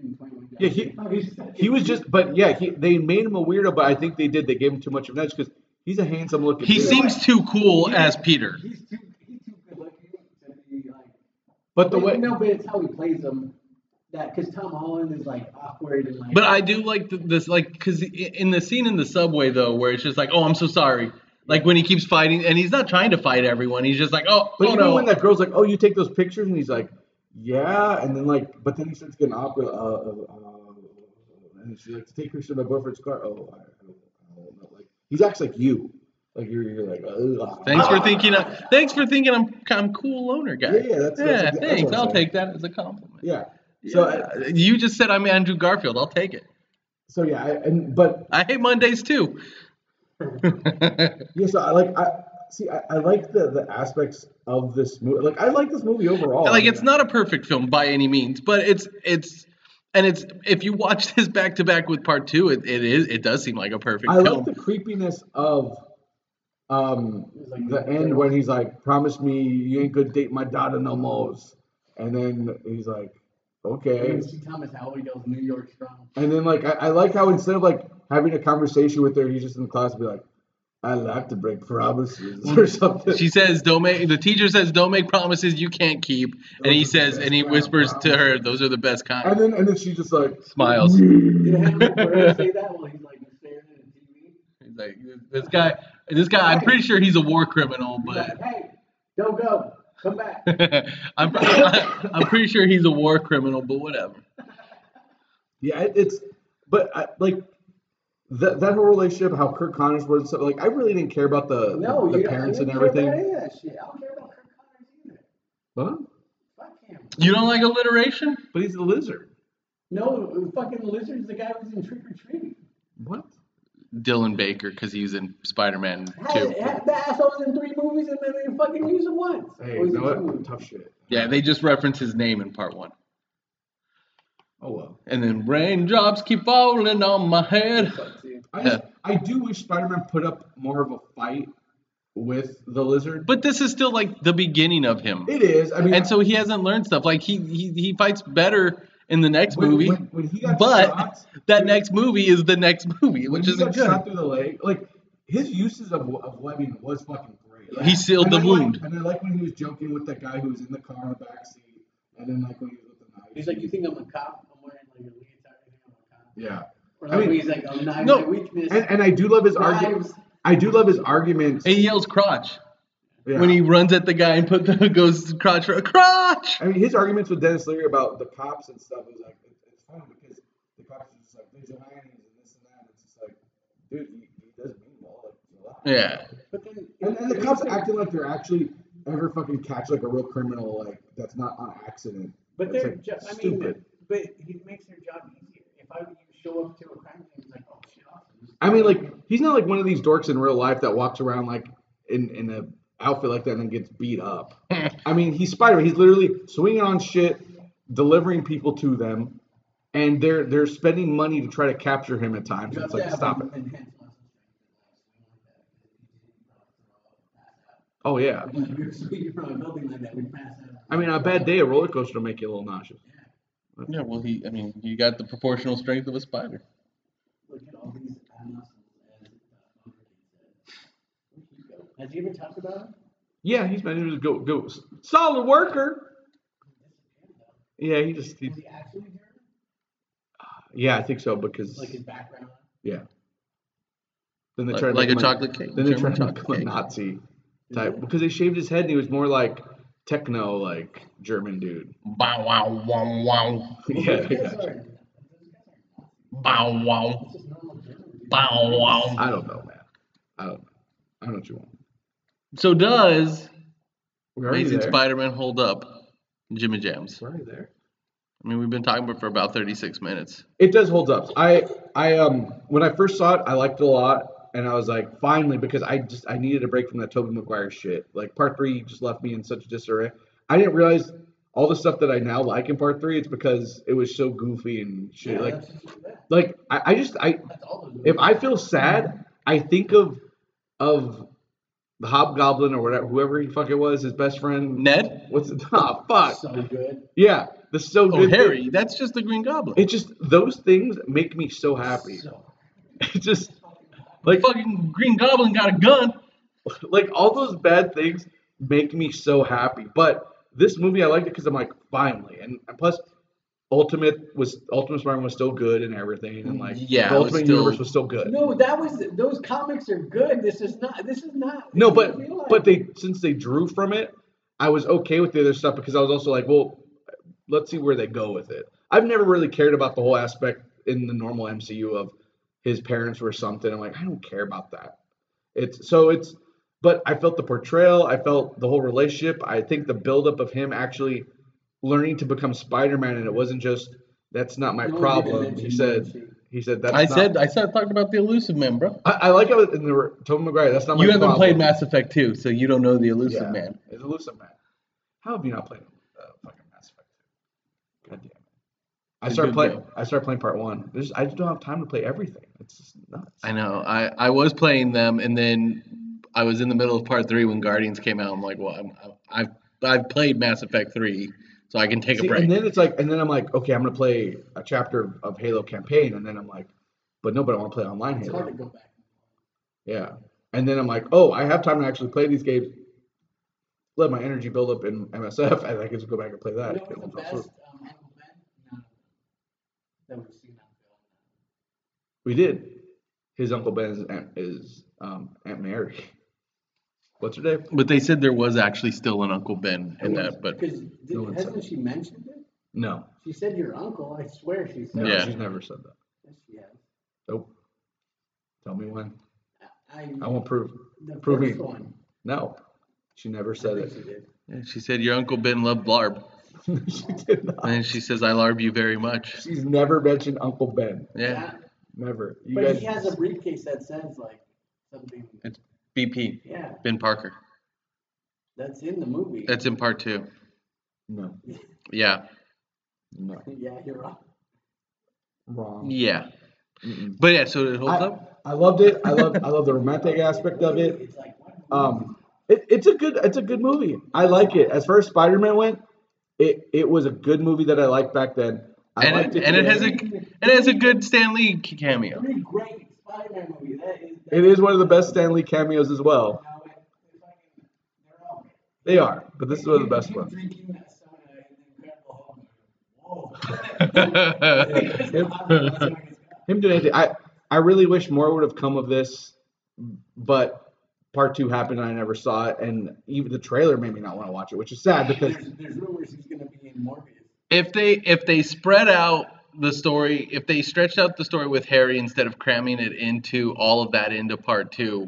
And playing like that. Yeah, he- Oh, he's such He was just, but yeah, he they made him a weirdo, but I think they did. They gave him too much of an edge because he's a handsome looking. He dude. seems too cool as Peter. He's too, he's too good looking to be like. but the way No, but it's how he plays them. That because Tom Holland is like awkward and like. But I do like th- this, like, because in the scene in the subway though, where it's just like, oh, I'm so sorry. Like when he keeps fighting, and he's not trying to fight everyone. He's just like, oh, But oh even no. when that girl's like, "Oh, you take those pictures," and he's like, "Yeah," and then like, but then he starts getting awkward. Uh, uh, uh, and she's like, "Take pictures of my boyfriend's car." Oh, I, I, don't, I don't know. Like he acts like you. Like you're, you're like. Ugh. Thanks for thinking. Thanks for thinking I'm I'm cool loner guy. Yeah, yeah, that's- that's yeah. exa- that's thanks. I'll saying. take that as a compliment. Yeah. So, I, you just said I'm Andrew Garfield. I'll take it. so yeah, I, and but I hate Mondays too. yeah, so I like I see I, I like the the aspects of this movie. Like I like this movie overall. like it's not a perfect film by any means, but it's it's and it's if you watch this back to back with part two, it, it is it does seem like a perfect I film. like the creepiness of um like- the end when he's like, "Promise me you ain't gonna date my daughter no more," and then he's like, "Okay." And Thomas Howard goes New York strong. And then like I, I like how instead of like having a conversation with her, he's just in the class and be like, "I like to break promises" or something. She says, "Don't make." The teacher says, "Don't make promises you can't keep," and he Those are the says, and he whispers kind. to her, "Those are the best kind." and kind." then and then she just like Smiles. Did Hannibal say that while he's like staring at the TV? He's like, "This guy, this guy. I'm pretty sure he's a war criminal, but hey, don't go, come back. I'm I'm pretty sure he's a war criminal, but whatever." Yeah, it's but I, like that that whole relationship, how Curt Connors was, and stuff, like I really didn't care about the No, the, you parents don't, and you don't care everything. about any that shit. I don't care about Kirk Huh? Fuck him. You don't like alliteration? But he's a lizard. No, fucking lizard's the guy who was in Trick or Treat. What? Dylan Baker, because he was in Spider Man Had, 2. had the asshole's in three movies and then they fucking use him once. Hey, you know what? Tough shit. Yeah, they just reference his name in part one. Oh well. And then raindrops keep falling on my head. Fuck, dude. I just, I do wish Spider-Man put up more of a fight with the lizard. But this is still like the beginning of him. it is. I mean, And so he hasn't learned stuff. Like he he, he fights better in the next when, movie. when, when he got but shot, that dude, next movie is the next movie, which isn't good. shot through the leg, like his uses of, of webbing was fucking great. He sealed the I like- wound. and I like when he was joking with that guy who was in the car in the back seat, and then like when he was with the knife. He's like, you think I'm a cop? I'm wearing like a leotard. You think I'm a cop? yeah. Or I mean- he's like, I'm not No, my weakness. And, and I do love his argument. Knives. I do love his arguments. He yells crotch Yeah. when he runs at the guy and put the goes crotch for a crotch. I mean, his arguments with Denis Leary about the cops and stuff is like, it, it's funny because the cops are just like vigilantes and this and that. It's just like, dude, he, he does mean well. Like. Yeah. But then, And, and the cops makes acting like they're actually ever fucking catch like a real criminal like that's not on accident. But It's, they're, like, ju- I mean, stupid. but he makes their job easier. If I would show up to a crime scene, like, oh shit, awesome. I mean, like he's not like one of these dorks in real life that walks around like in in a outfit like that and then gets beat up. I mean, he's Spider-Man. He's literally swinging on shit, delivering people to them, and they're they're spending money to try to capture him at times. It's like stop it. an enhanced muscle Oh yeah. strength. Like, You're swinging from a building like that, we'd pass out. I mean, on a bad day, a roller coaster will make you a little nauseous. Yeah, well he I mean you got the proportional strength of a spider. Look at all these muscles. As uh, Where'd he go? Has he ever talked about it? Yeah, he's been he was a go go solid worker. Yeah, he just he, Was he actually German? yeah, I think so because Like his background? yeah. Then they Like, tried to like make a him chocolate cake. Then they tried to make him a. Nazi type because they shaved his head and he was more like techno like German dude. Bow wow wow wow. yeah, Those gotcha. Bow wow. It's just normal German. dude. Bow wow. I don't know, man. I don't know. I don't know what you want. So does Amazing there. Spider-Man hold up? Jimmy Jams. We're already there. I mean, we've been talking about it for about 36 minutes. It does hold up. I I um when I first saw it, I liked it a lot, and I was like, finally, because I just I needed a break from that Tobey Maguire shit. Like part three just left me in such disarray. I didn't realize all the stuff that I now like in part three. It's because it was so goofy and shit. Yeah, like just that. like I, I just I That's all those if I feel sad, I think of of the Hobgoblin or whatever, whoever he fucking was, his best friend. Ned? What's it? Oh, ah, fuck. so good. Yeah, the so Oh, good. thing. Harry. That's just the Green Goblin. It just those things make me so happy. So It just Like fucking Green Goblin got a gun. like all those bad things make me so happy. But this movie, I liked it because I'm like, finally, and, and plus, Ultimate was Ultimate Spider-Man was still good and everything, and like Yeah, the it was Ultimate still- Universe was still good. no, that was those comics are good. This is not. This is not. No, but is real life. but they since they drew from it, I was okay with the other stuff because I was also like, well, let's see where they go with it. I've never really cared about the whole aspect in the normal MCU of his parents were something. I'm like, I don't care about that. It's so it's but I felt the portrayal, I felt the whole relationship. I think the buildup of him actually learning to become Spider-Man and it wasn't just that's not my No problem. He said he said that's I not- said I said I talked about the elusive man, bro. I, I like how in the Tobey Maguire, that's not my You haven't problem. played Mass Effect 2, so you don't know the elusive Yeah, man. It's elusive man. How have you not played uh, fucking Mass Effect? God damn it! I It's a started playing. game. I started playing part one. There's, I just don't have time to play everything. It's just nuts. I know. I, I was playing them, and then I was in the middle of part three when Guardians came out. I'm like, well, I'm, I've I've played Mass Effect 3, so I can take See, a break. and then it's like, and then I'm like, okay, I'm gonna play a chapter of, of Halo campaign, and then I'm like, but no, but I want to play online Halo. It's Halo. hard to go back. Yeah, and then I'm like, oh, I have time to actually play these games. Let my energy build up in MSF, and I can just go back and play You that. know what's the best um, Uncle Ben? No. That we've seen on film. We did. His uncle Ben is Aunt, is um, Aunt Mary. What's her name? but they said there was actually still an Uncle Ben in There that, but Because No one said hasn't she mentioned it? No, She said your uncle. I swear she said. no, Yeah. she's never said that. Yes, she has. Nope. Tell me when. I, I won't prove. the prove first me. one. No, she never I said think it. she did. And she said, Your Uncle Ben loved larb. she did not. And she says, I larb you very much. She's never mentioned Uncle Ben. Yeah. Never. You But guys, he has a briefcase that says like something. It's BP, Yeah, Ben Parker. that's in the movie. That's in part two. no, Yeah. no, yeah, you're wrong. wrong. Yeah. Mm-mm. But yeah, so it holds I, up. I loved it. I love I love the romantic aspect of it. It's like what? Um, it, it's a good it's a good movie. I like it. As far as Spider Man went, it it was a good movie that I liked back then. I And liked it, and it has a it has a good Stan Lee cameo. Great Spider-Man movies. That is. It is one of the best Stan Lee cameos as well. Now, it- it's like, they're all great. They are, but this is one of the best ones. Drinking that soda in the Incredible Hulk. Whoa. Him doing anything. I I really wish more would have come of this, but part two happened and I never saw it, and even the trailer made me not want to watch it, which is sad because there's, there's rumors he's gonna be in Morbius. if they if they spread out the story, if they stretched out the story with Harry instead of cramming it into all of that into part two,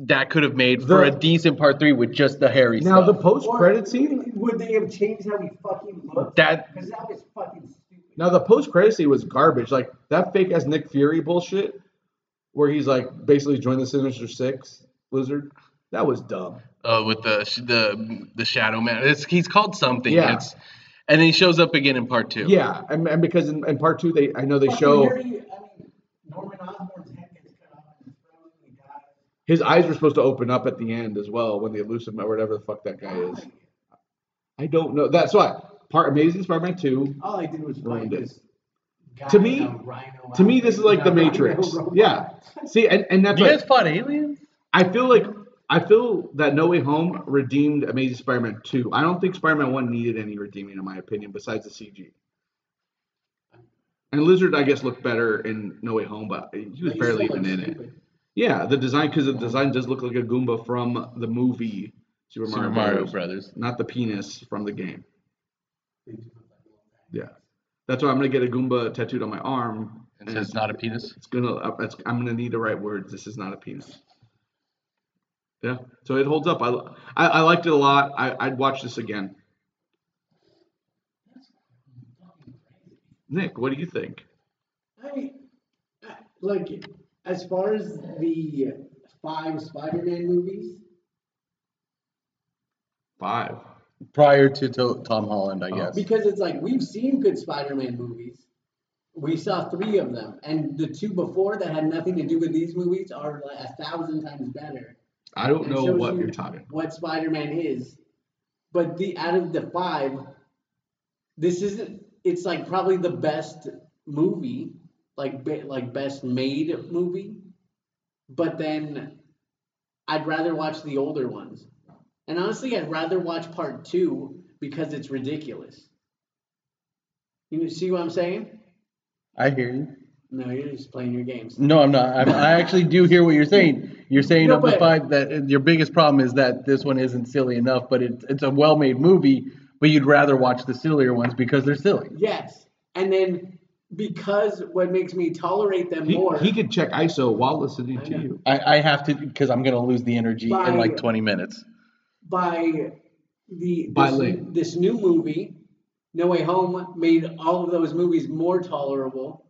that could have made for The- a decent part three with just the Harry stuff. now the post Or credit scene. Would they have changed how he fucking looked? That- because that was fucking stupid. Now the post credit scene was garbage. Like that fake ass Nick Fury bullshit, where he's like basically joined the Sinister Six lizard. That was dumb. uh, with the the the Shadow Man. It's, he's called something. Yeah. It's, and then he shows up again in part two. Yeah, and, and because in, in part two they I know they Fucking show Harry, I mean, Norman Osborn's head gets cut off and. He dies. his eyes were supposed to open up at the end as well when the elusive or whatever the fuck that guy is. I don't know. That's why part Amazing Spider-Man two. All I did was find Ruined it. this. Guy To me- in rhino To me, this is like the Matrix. rhino Yeah. See, and, and that's You what guys fought aliens? I feel like. I feel that No Way Home redeemed Amazing Spider-Man two. I don't think Spider-Man one needed any redeeming, in my opinion, besides the CG. And Lizard, I guess, looked better in No Way Home, but he was But barely still even in looks it. Yeah, the design because the design does look like a Goomba from the movie Super Mario, Super Mario Bros., Brothers. not the penis from the game. Yeah, that's why I'm gonna get a Goomba tattooed on my arm. It says not a penis. It's gonna. uh, It's, I'm gonna need the right words. This is not a penis. Yeah, so it holds up. I I, I liked it a lot. I, I'd watch this again. Nick, what do you think? I I- like as far as the five Spider-Man movies, Five. Prior to, to Tom Holland, I oh. guess. because it's like we've seen good Spider-Man movies. We saw three of them, and the two before that had nothing to do with these movies are like a thousand times better. I don't It know what you you're talking. What Spider-Man is, but the out of the five, this isn't. It's like probably the best movie, like be- like best made movie. But then, I'd rather watch the older ones, and honestly, I'd rather watch part two because it's ridiculous. You see what I'm saying? I hear you. No, you're just playing your games. No, I'm not. I'm, I actually do hear what you're saying. You're saying No, of the but- five that uh, your biggest problem is that this one isn't silly enough, but it's it's a well-made movie. But you'd rather watch the sillier ones because they're silly. Yes, and then because what makes me tolerate them He, more. he could check ISO while listening I to you. I, I have to because I'm gonna lose the energy By- in like 20 minutes. By the By this, this new movie, No Way Home, made all of those movies more tolerable.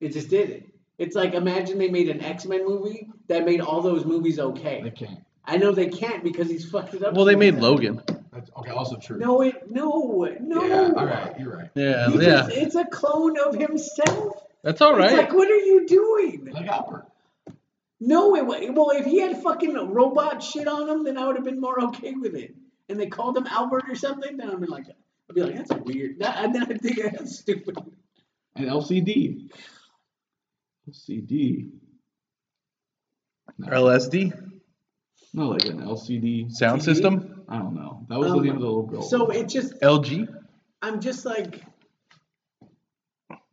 It just did it. It's like imagine they made an X Men movie that made all those movies okay. They can't. I know they can't because he's fucked it up. Well, they made bad. Logan. That's okay. Also true. No, it no no. Yeah. All right. You're right. Yeah, He yeah. just- it's a clone of himself. That's all right. It's like, what are you doing? Like Albert. No, it wa- well, if he had fucking robot shit on him, then I would have been more okay with it. And they called him Albert or something, then I'd be like, I'd be like, that's weird. That, and then I'd think that's stupid. And LCD. LCD. LSD No, like an LCD. sound TV? system. I don't know. That was Um, the name of the little girl. So it just, LG. I'm just like,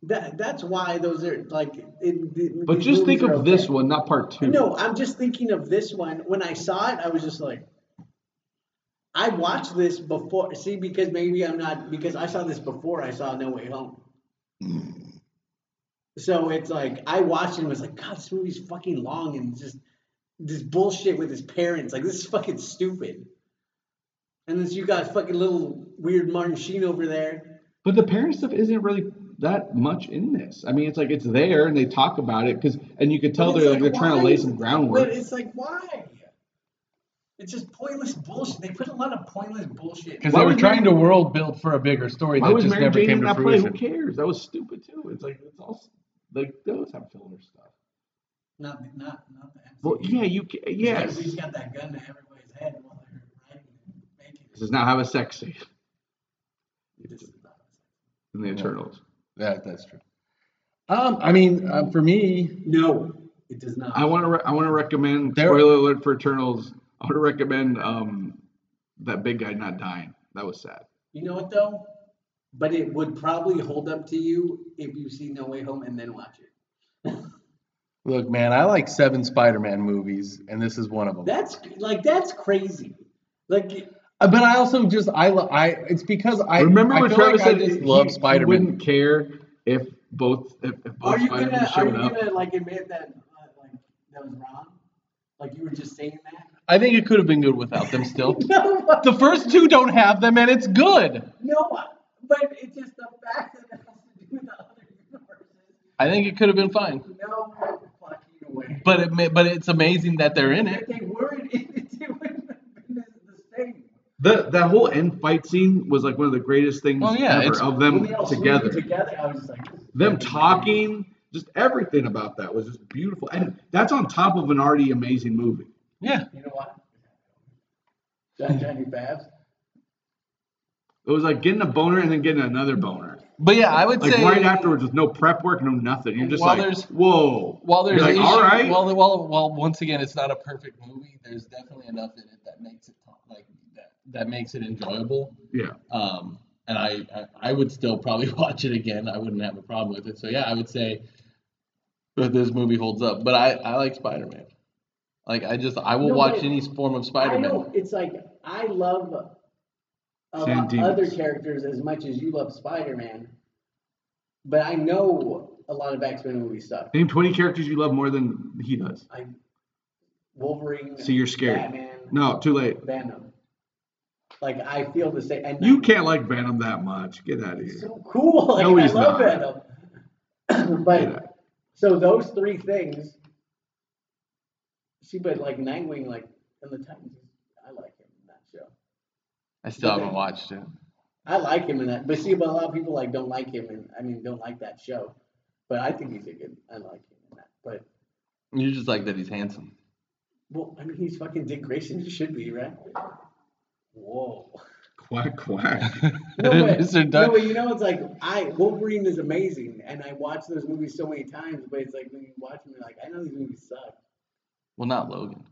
that. That's why those are like. In, in, but just think of are this one, not part two. No, I'm just thinking of this one. When I saw it, I was just like, I watched this before. See, because maybe I'm not because I saw this before I saw No Way Home. Hmm. So it's like I watched it and was like, God, this movie's fucking long and just this bullshit with his parents. Like this is fucking stupid. And then you got fucking little weird Martin Sheen over there. But the parent stuff isn't really that much in this. I mean, it's like it's there and they talk about it because, and you could tell they're it's like they're trying to lay some groundwork. But it's like, why? It's just pointless bullshit. They put a lot of pointless bullshit. Because they were was trying to world build for a bigger story that was just Mary never Jane came in to that play? Who cares? That was stupid too. It's like it's all like those have filler stuff. Not, not, not the MC. Well, yeah, you ca- yes. He's got that gun to everybody's head while they're writing and making This does not have a sex scene. This is not- in the Eternals. Yeah, that's true. Um, I mean, uh, for me, No, it does not. I want to re- I want to recommend There- spoiler alert for Eternals. I want to recommend um that big guy not dying. That was sad. You know what though? But it would probably hold up to you if you see No Way Home and then watch it. look, man, I like seven Spider-Man movies, and this is one of them. That's like that's crazy. Like but I also just I lo- I it's because I Remember I when feel Travis like said I just he, love he Spider-Man. wouldn't care if both if, if both are you Spider-Man gonna are showed you up? gonna like admit that uh, like that was wrong? Like you were just saying that? I think it could have been good without them still. no, the first two don't have them, and it's good. no, but it's just the fact that it has to do with the other universes. I think it could have been fine. No fucking way. But it ma- but it's amazing that they're in If it. they weren't in it, it wouldn't have been the same. The that whole end fight scene was like one of the greatest things Oh, yeah, ever of them they all swooped together. together, I was like, Them talking, just everything about that was just beautiful, and that's on top of an already amazing movie. Yeah. You know what? Johnny Johnny Babs. It was like getting a boner and then getting another boner. But yeah, I would Like say right afterwards, with no prep work, no nothing. You're just While like, there's- whoa. While there's You're like, issue, all right. while, while while once again it's not a perfect movie, there's definitely enough in it that makes it like that that makes it enjoyable. yeah. Um, and I, I I would still probably watch it again. I wouldn't have a problem with it. So yeah, I would say that this movie holds up. But I I like Spider Man. Like I just I will No, watch any form of Spider Man. it's like I love a Sam lot Dimas. other characters as much as you love Spider-Man, but I know a lot of X-Men movies suck. Name 20 characters you love more than he does. I Wolverine. See, you're scared. Batman. No, too late. Venom. Like I feel the same. And You can't like Venom that much. Get out of here. so cool. Like, No, I he's love not. Venom. But out. so those three things. See, but like Nightwing, like in the Titans, I like him in that show. I still haven't watched it. I like him in that, but see, but a lot of people like don't like him, and I mean don't like that show. But I think he's a good. I like him in that. But You just like that he's handsome. well, I mean he's fucking Dick Grayson. He should be right. Whoa. Quack, quack. No, but, Mr. no, Duck. but you know it's like I Wolverine is amazing, and I watch those movies so many times. But it's like when you watch them, you're like, I know these movies suck. Well, not Logan.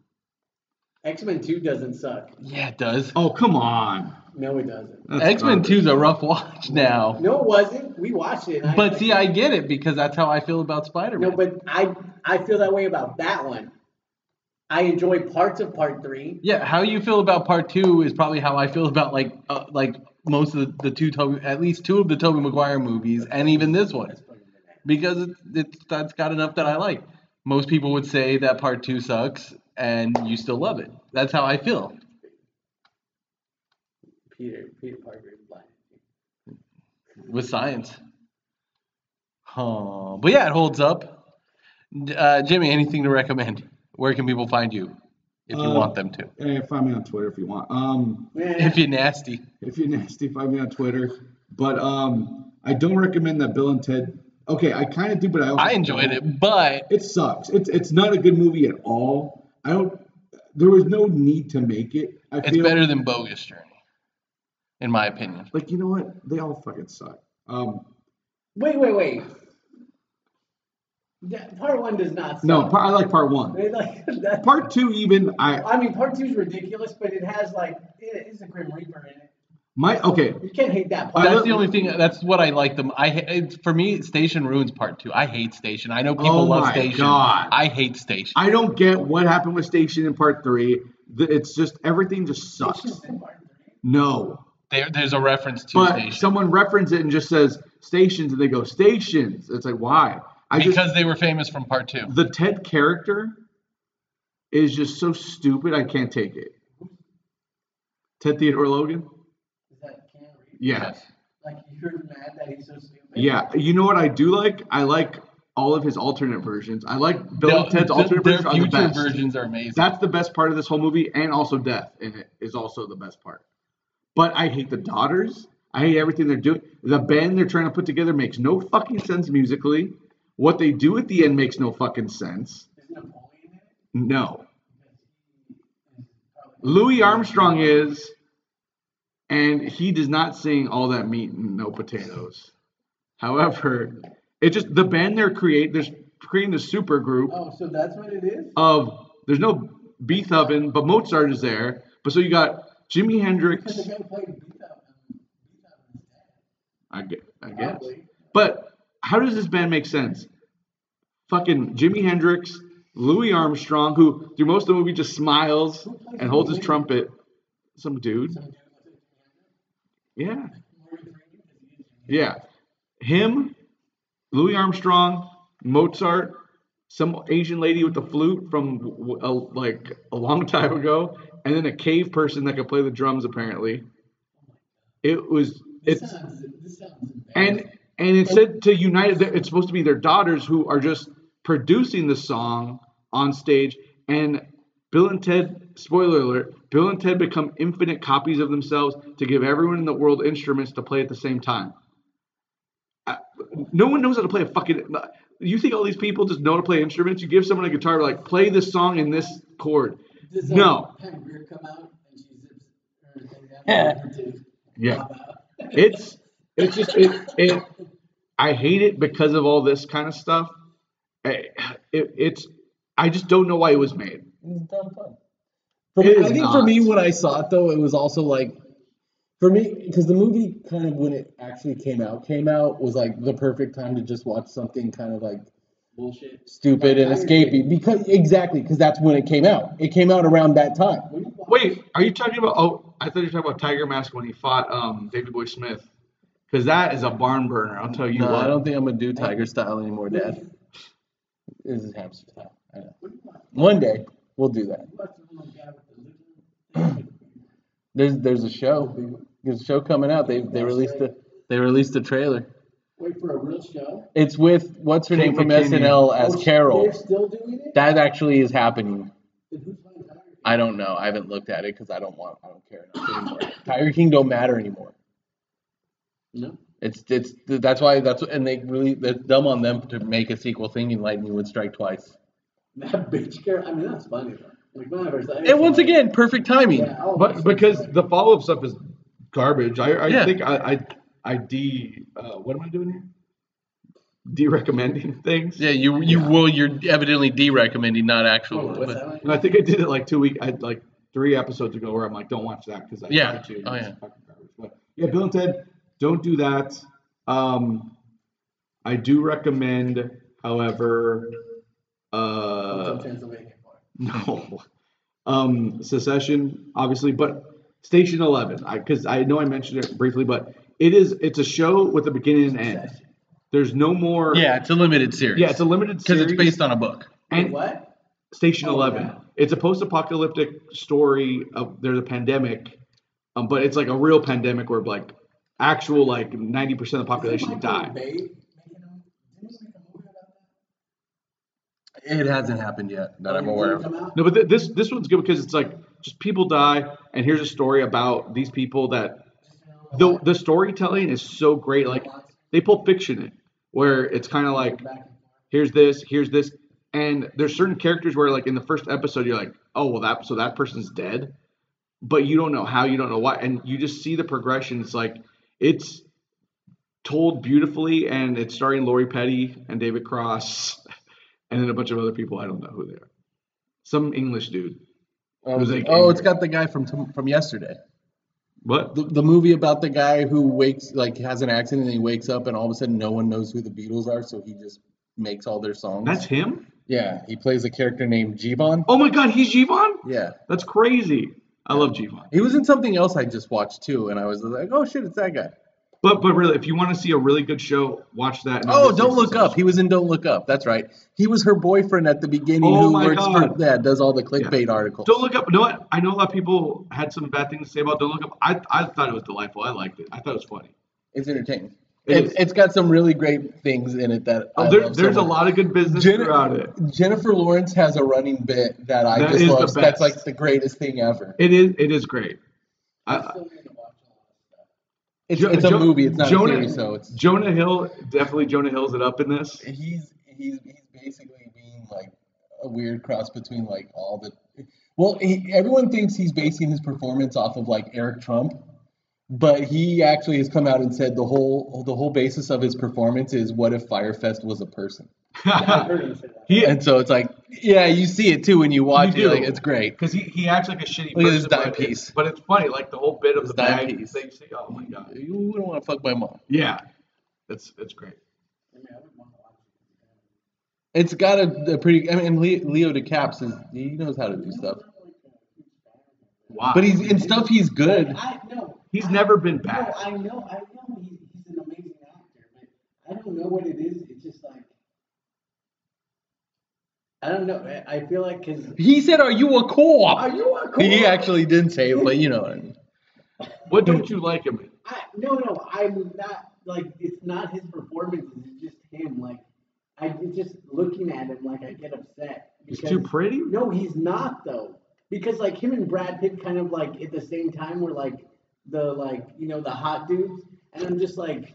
X Men Two doesn't suck. Yeah, it does. Oh, come on. No, it doesn't. X Men garbage. 2 is a rough watch now. No, it wasn't. We watched it. And I, But see, I get it because that's how I feel about Spider Man. no, but I I feel that way about that one. I enjoy parts of Part Three. Yeah, how you feel about part two is probably how I feel about like uh, like most of the, the two Tobey, at least two of the Tobey Maguire movies, and even this one, because it's, it's that's got enough that I like. Most people would say that part two sucks, and you still love it. That's how I feel. Peter Peter Parker is blind. with science. Huh. But yeah, it holds up. Uh, Jimmy, anything to recommend? Where can people find you if you Uh, want them to? Hey, find me on Twitter if you want. Um, If you're nasty. if you're nasty, find me on Twitter. But um, I don't recommend that Bill and Ted. Okay, I kind of do, but I also I enjoyed it, but It sucks. It's it's not a good movie at all. I don't. There was no need to make it. I it's feel better than Bogus Journey, in my opinion. like you know what? They all fucking suck. Um, Wait, wait, wait. That- part one does not. Suck. no, part, I like part one. They like that. Part two, even I I mean, part two is ridiculous, but it has like it is a Grim Reaper in it. my okay. You can't hate that part. That's the only thing. That's what I like them. I ha- it's, for me, Station ruins part two. I hate Station. I know people Oh love my Station. God. I hate Station. I don't get what happened with Station in part three. It's just everything just sucks. In part three. No, there, there's a reference to but Station someone reference it and just says stations, and they go stations. It's like why? I because just they were famous from part two. the Ted character is just so stupid. I can't take it. Ted Theodore Logan. Is that Keanu Reeves? Yeah. Like you're mad that he's so stupid. Yeah. You know what I do like? I like all of his alternate versions. I like Bill and Ted's The- alternate their versions are the best. versions are amazing. That's the best part of this whole movie, and also death in it is also the best part. But I hate the daughters. I hate everything they're doing. The band they're trying to put together makes no fucking sense musically. What they do at the end makes no fucking sense. Is Napoleon in it? No. Because he is probably. Louis Armstrong is, and he does not sing all that meat and no potatoes. However, it just the band they're create they're creating the super group Oh, so that's what it is? of there's no Beethoven, but Mozart is there. But so you got Jimi Hendrix. Because the guy played Beethoven. Beethoven's dad. I I guess. But how does this band make sense? Fucking Jimi Hendrix, Louis Armstrong, who through most of the movie just smiles and holds his trumpet. Some dude. Some dude looks like Yeah. Morgan Freeman, 'cause he is Jimi Yeah. Him, Louis Armstrong, Mozart, some Asian lady with the flute from a, like a long time ago, and then a cave person that could play the drums apparently. It was This it's sounds, this sounds and. And it said to United that it's supposed to be their daughters who are just producing the song on stage and Bill and Ted spoiler alert Bill and Ted become infinite copies of themselves to give everyone in the world instruments to play at the same time. Uh, no one knows how to play a fucking you think all these people just know how to play instruments? You give someone a guitar like play this song in this chord. Does, no. Pam Grier come out and she zips her thing down Yeah. Yeah. it's it's just it, it i hate it because of all this kind of stuff I- it, it's i just don't know why it was made It's dumb fun. For It me, is I think for me, not. when I saw it though, it was also like, for me, because the movie kind of when it actually came out, came out was like the perfect time to just watch something kind of like Bullshit. stupid and Tiger escapey because exactly because that's when it came out. It came out around that time. When you watch- wait are you talking about oh i thought you were talking about tiger mask when he fought um davey boy smith because that is a barn burner i'll tell you No, what I don't think I'm gonna do tiger style anymore, Dad. This is hamster style. I know. when you watch- One day we'll do that. you watch the little guy with the little- There's there's a show. There's a show coming out. They they released a they released the trailer. Wait for a real show. It's with what's her Kate name from McKinnon. SNL as Oh, Carol. They're still doing it? That actually is happening. Then who's playing Tiger I don't know. I haven't looked at it because I don't want. I don't care enough anymore. Tiger King don't matter anymore. No. It's it's that's why that's and they really that's dumb on them to make a sequel thinking lightning would strike twice. That bitch Carol. I mean, that's funny though. Like, whenever it's And once again, perfect timing. yeah, oh, but because the follow-up stuff is garbage i, I Yeah. think i i, I de uh, what am i doing here de-recommending things Yeah, you you will. You're evidently de-recommending, not Oh, actual. what's but- that? And I think I did it like two week, I like three episodes ago, where I'm like, don't watch that because I Yeah. tried to. and Oh, yeah. fucking garbage. But yeah, Bill and Ted, don't do that. Um, I do recommend, however, uh, no, um, Succession, obviously, but Station Eleven, because I, know I mentioned it briefly, but it is it's a show with a beginning and end. There's no more. Yeah, it's a limited series. yeah, it's a limited series because it's based on a book. Wait, and what? Station Oh, Eleven. yeah. It's a post-apocalyptic story of there's a pandemic, um, but it's like a real pandemic where like actual like ninety percent of the population Isn't die. Bay making a- didn't he make a movie about that? It hasn't happened yet that I'm oh, aware of. No, but th- this this one's good because it's like just people die, and here's a story about these people that the the storytelling is so great. Like they pull fiction in where it's kind of like Back and forth. here's this, here's this, and there's certain characters where like in the first episode you're like, oh well that so that person's dead, but you don't know how, you don't know why, and you just see the progression. It's like it's told beautifully, and it's starring Lori Petty and David Cross, and then a bunch of other people. I don't know who they are. Some English dude. Oh, was like oh, it's got the guy from from yesterday. What? The, the movie about the guy who wakes like has an accident and he wakes up and all of a sudden no one knows who the Beatles are, so he just makes all their songs. That's him? yeah. He plays a character named Jeevan. Oh my God, he's Jeevan? Yeah. That's crazy. I love Jeevan. He was in something else I just watched too, and I was like, oh shit, it's that guy. But but really, if you want to see a really good show, watch that. Oh, Don't Look Up. He was in Don't Look Up. That's right. He was her boyfriend at the beginning Oh who works God. for yeah, does all the clickbait articles. Don't look up. You know what? I know a lot of people had some bad things to say about Don't Look Up. I I thought it was delightful. I liked it. I thought it was funny. It's entertaining. It It, is. it's got some really great things in it that oh, I Oh, there, love so there's a lot of good business Jen- throughout it. Jennifer Lawrence has a running bit that I That just love. That's like the greatest thing ever. It is it is great. I I, still need to watch a lot of stuff. It's, Jo- it's a Jo- movie. It's not Jonah, a series, so it's Jonah Hill definitely Jonah Hill's it up in this. he's he's he's basically being like a weird cross between like all the well he, everyone thinks he's basing his performance off of like Eric Trump but he actually has come out and said the whole the whole basis of his performance is what if Fyre Fest was a person I heard him say that. he and so it's like yeah you see it too when you watch You it like it's great because he, he acts like a shitty Look at this dime but piece. It's, but it's funny, like the whole bit of This the dime bag piece. thing. See, oh my god, you don't want to fuck my mom yeah, it's it's great. I mean, I would want to watch it. it's got a, a pretty I mean Leo DeCaps is he knows how to do stuff Wow, uh, but he's in stuff he's good I no. He's I- never been No. I know, I know he, he's an amazing actor, but I don't know what it is. It's just like I don't know. I, I feel like because he said are you a co-op are you a cool? He actually didn't say it, but you know what I mean. What don't you like him in? I, no, no, I'm not like it's not his performance. It's just him. Like I just looking at him, like I get upset. He's because- too pretty. No, he's not though. Because like him and Brad Pitt kind of like at the same time were like the like you know the hot dudes, and I'm just like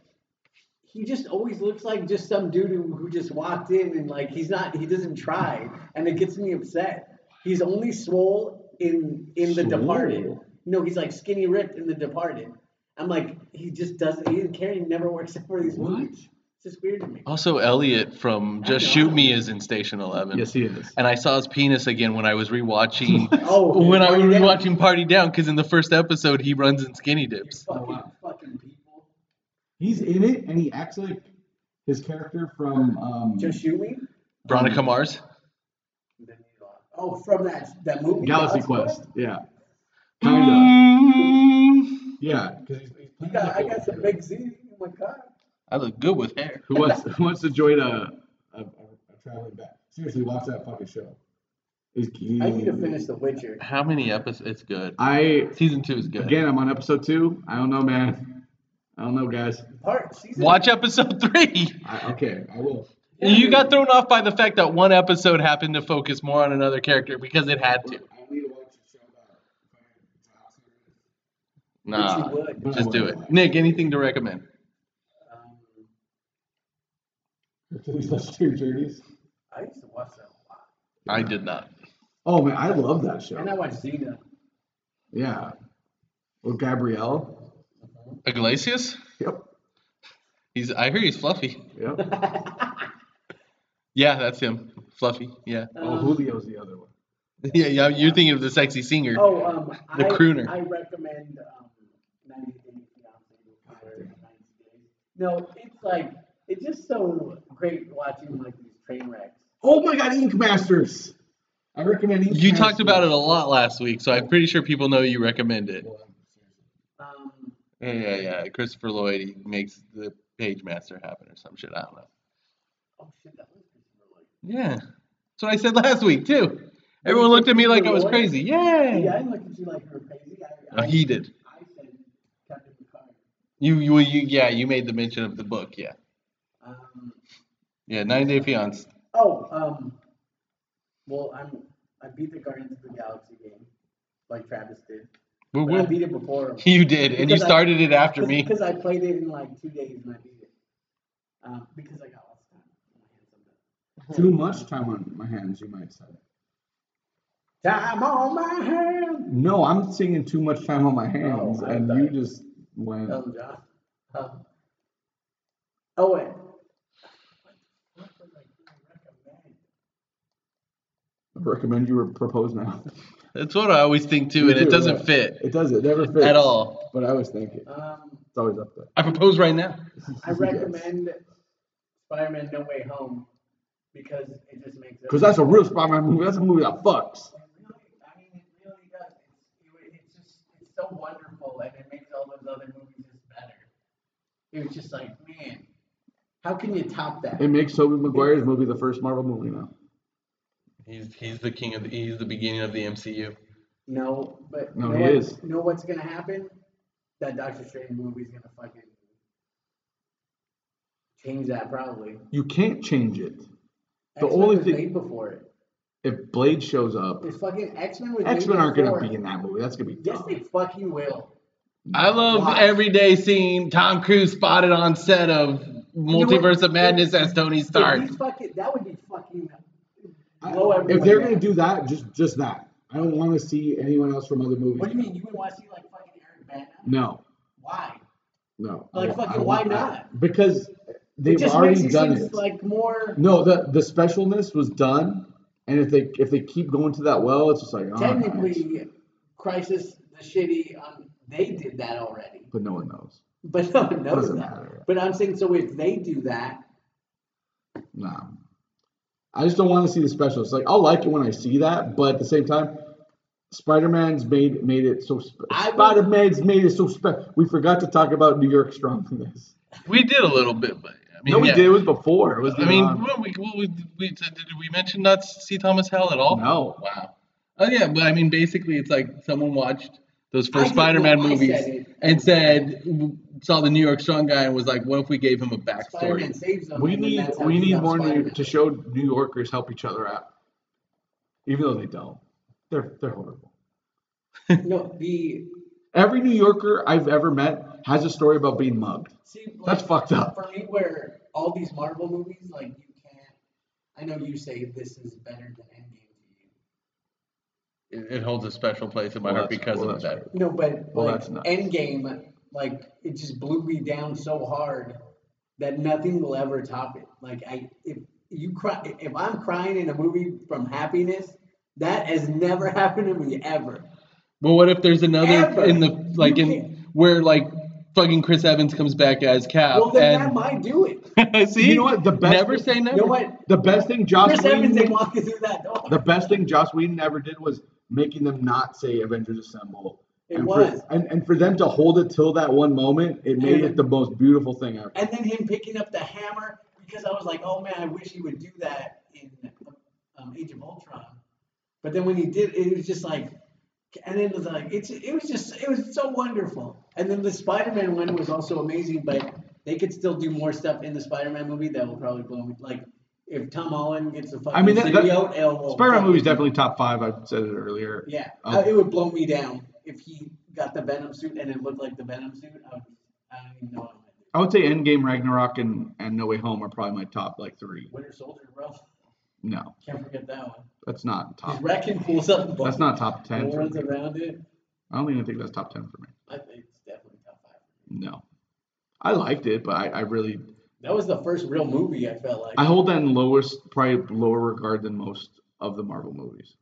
he just always looks like just some dude who, who just walked in and like he's not he doesn't try, and it gets me upset. He's only swole in in the Swole? Departed. No, he's like skinny ripped in the Departed. I'm like he just doesn't. He didn't care. He never works out for these What? movies. It's just weird to me. Also, Elliot from Just I know. Shoot Me is in Station Eleven. Yes, he is. And I saw his penis again when I was rewatching. Oh, when I was Party Down. rewatching Party Down, because in the first episode he runs in skinny dips. Fucking, wow. fucking people. He's in it, and he acts like his character from um, Just shoot me. Veronica Mars. Oh, from that that movie. Galaxy Quest. Yeah, kinda. Yeah, because he's, he's I playing got, I like got some big Z in my car. I look good with hair. who wants who wants to join a a, a, a traveling back? Seriously, watch that fucking show. He's, I need to finish The Witcher. How many episodes? It's good. I Season two is good. again, I'm on episode two. I don't know, man. I don't know, guys. Part season. Watch episode three. I, okay, I will. You got thrown off by the fact that one episode happened to focus more on another character because it had to. I need to watch the show about Nah, Which you would. But I just do it. Nick, anything to recommend? Um, Hercules two Journeys. I used to watch that a lot. I did not. Oh man, I love that show. And I watched Xena. Yeah. With Gabrielle. Iglesias? Yep. He's. I hear he's fluffy. Yep. Yeah, that's him. Fluffy. Yeah. Oh, Julio's the other one. Yeah, yeah. You're thinking of the sexy singer. Oh, um, The I, crooner. I recommend um, 90 Day Fiancé or 90 Days. No, it's like it's just so great watching like these train wrecks. Oh my God, Ink Masters. I recommend Ink You Masters. talked about it a lot last week, so I'm pretty sure people know you recommend it. Um, Yeah, yeah, yeah. Christopher Lloyd he makes the Pagemaster happen or some shit. I don't know. oh shit, that was Christopher Lloyd. Yeah, that's what I said last week too. Everyone looked at me like I was crazy. Yay! Yeah, I didn't look at you like you were crazy. I, Oh, he did. I said Captain Picard. You, you, you, yeah. You made the mention of the book. Yeah, Um, yeah. Nine Day Fiance. oh, um, well, I'm I beat the Guardians of the Galaxy game, like Travis did. Woo But I beat it before. You did, and you Because I- started it after me. Because I played it in like two days and I beat it. Um, because I got lots of time. on my hands sometimes. Too much time on my hands, you might say. Time on my hands. No, I'm singing too much time on my hands, Oh, and you just went. Elton John. Um, oh wait. What was I gonna recommend? I recommend you propose now. That's what I always think too, Me and it doesn't yeah. fit It does. It never fits at all. But I was thinking, Um, it's always up there. I propose right now. I recommend Spider-Man: No Way Home because it just makes. Because that's a real Spider-Man movie. That's a movie that fucks. Really, I mean, it really does. It's, it's just, it's so wonderful, and it makes all those other movies just better. It was just like, man, how can you top that? It makes Tobey Maguire's movie the first Marvel movie now. He's he's the king of the he's the beginning of the MCU. No, but No, you know he what, is. You know what's gonna happen? That Doctor Strange movie's gonna fucking change that probably. You can't change it. The X-Men only was thing- made before it. If Blade shows up, If fucking X Men was X Men aren't gonna be in that movie. That's gonna be Yes, dumb. they fucking will. I love Why? every day seeing Tom Cruise spotted on set of Multiverse of Madness as Tony If Stark. he's fucking, that would be fucking. I- if they're gonna do that, just just that. I don't want to see anyone else from other movies. What do you mean? You would want to see like fucking Eric Bana? No, Why? no. Like, fucking why not? Because they've just already makes it done it. like more. No, the the specialness was done, and if they if they keep going to that well, it's just like oh, Technically, Crisis, the shitty, um, they did that already, but no one knows. but no one knows Doesn't that. matter. But I'm saying, so if they do that, Nah, I just don't want to see the specials. Like I'll like it when I see that, but at the same time, Spider Man's made made it so. Spe- I would- Spider Man's made it so special. We forgot to talk about New York Strong in this. We did a little bit, but I mean, no, we yeah. did. It was before. It was. I mean, beyond- um, what we, what we, we, did we mention not see Thomas Hell at all? No. Wow. Oh yeah, but I mean, basically, it's like someone watched those first Spider-Man well, movies said and said saw the New York Strong guy and was like, what if we gave him a backstory? Saves them. we need we need more New, to show New Yorkers help each other out, even though they don't. They're they're horrible. No, the Every New Yorker I've ever met has a story about being mugged. see like, That's fucked up. for me. Where all these Marvel movies, like you can't. I know you say this is better than Endgame to you. It, it holds a special place in my Well, heart because well, of that's that. No, but Well, like that's nuts. Endgame, like it just blew me down so hard that nothing will ever top it. Like I, if you cry, if I'm crying in a movie from happiness, that has never happened to me ever. Well, what if there's another Ever. in the like You in can't- where like fucking Chris Evans comes back as Cap Well, then that and might do it. see, You know what? The best never thing- say never. You know what? The best thing Joss Chris Evans Whedon, ain't walking through that door. the best thing Joss Whedon ever did was making them not say Avengers Assemble. It and was. For, and, and for them to hold it till that one moment, it made it the most beautiful thing ever. And then him picking up the hammer because I was like, oh man, I wish he would do that in um, Age of Ultron. But then when he did, it was just like, and it was like, it's it was just it was so wonderful. And then the Spider-Man one was also amazing, but they could still do more stuff in the Spider-Man movie that will probably blow me. Like if Tom Holland gets a fucking I mean, that- that- symbiote, it will Spider-Man fucking- movie is definitely top five. I've said it earlier. Yeah, Oh. uh, it would blow me down if he got the Venom suit and it looked like the Venom suit. I, would, I don't even know what I'm gonna do. I would say Endgame, Ragnarok, and, and No Way Home are probably my top like three. Winter Soldier, bro. No, Can't forget that one. that's not His top. wrecking pulls up. That's not top ten. For runs me. around it. I don't even think that's top ten for me. I think it's definitely top five. No, I liked it, but I, I really That was the first real movie I felt like. I hold that in lowest, probably lower regard than most of the Marvel movies.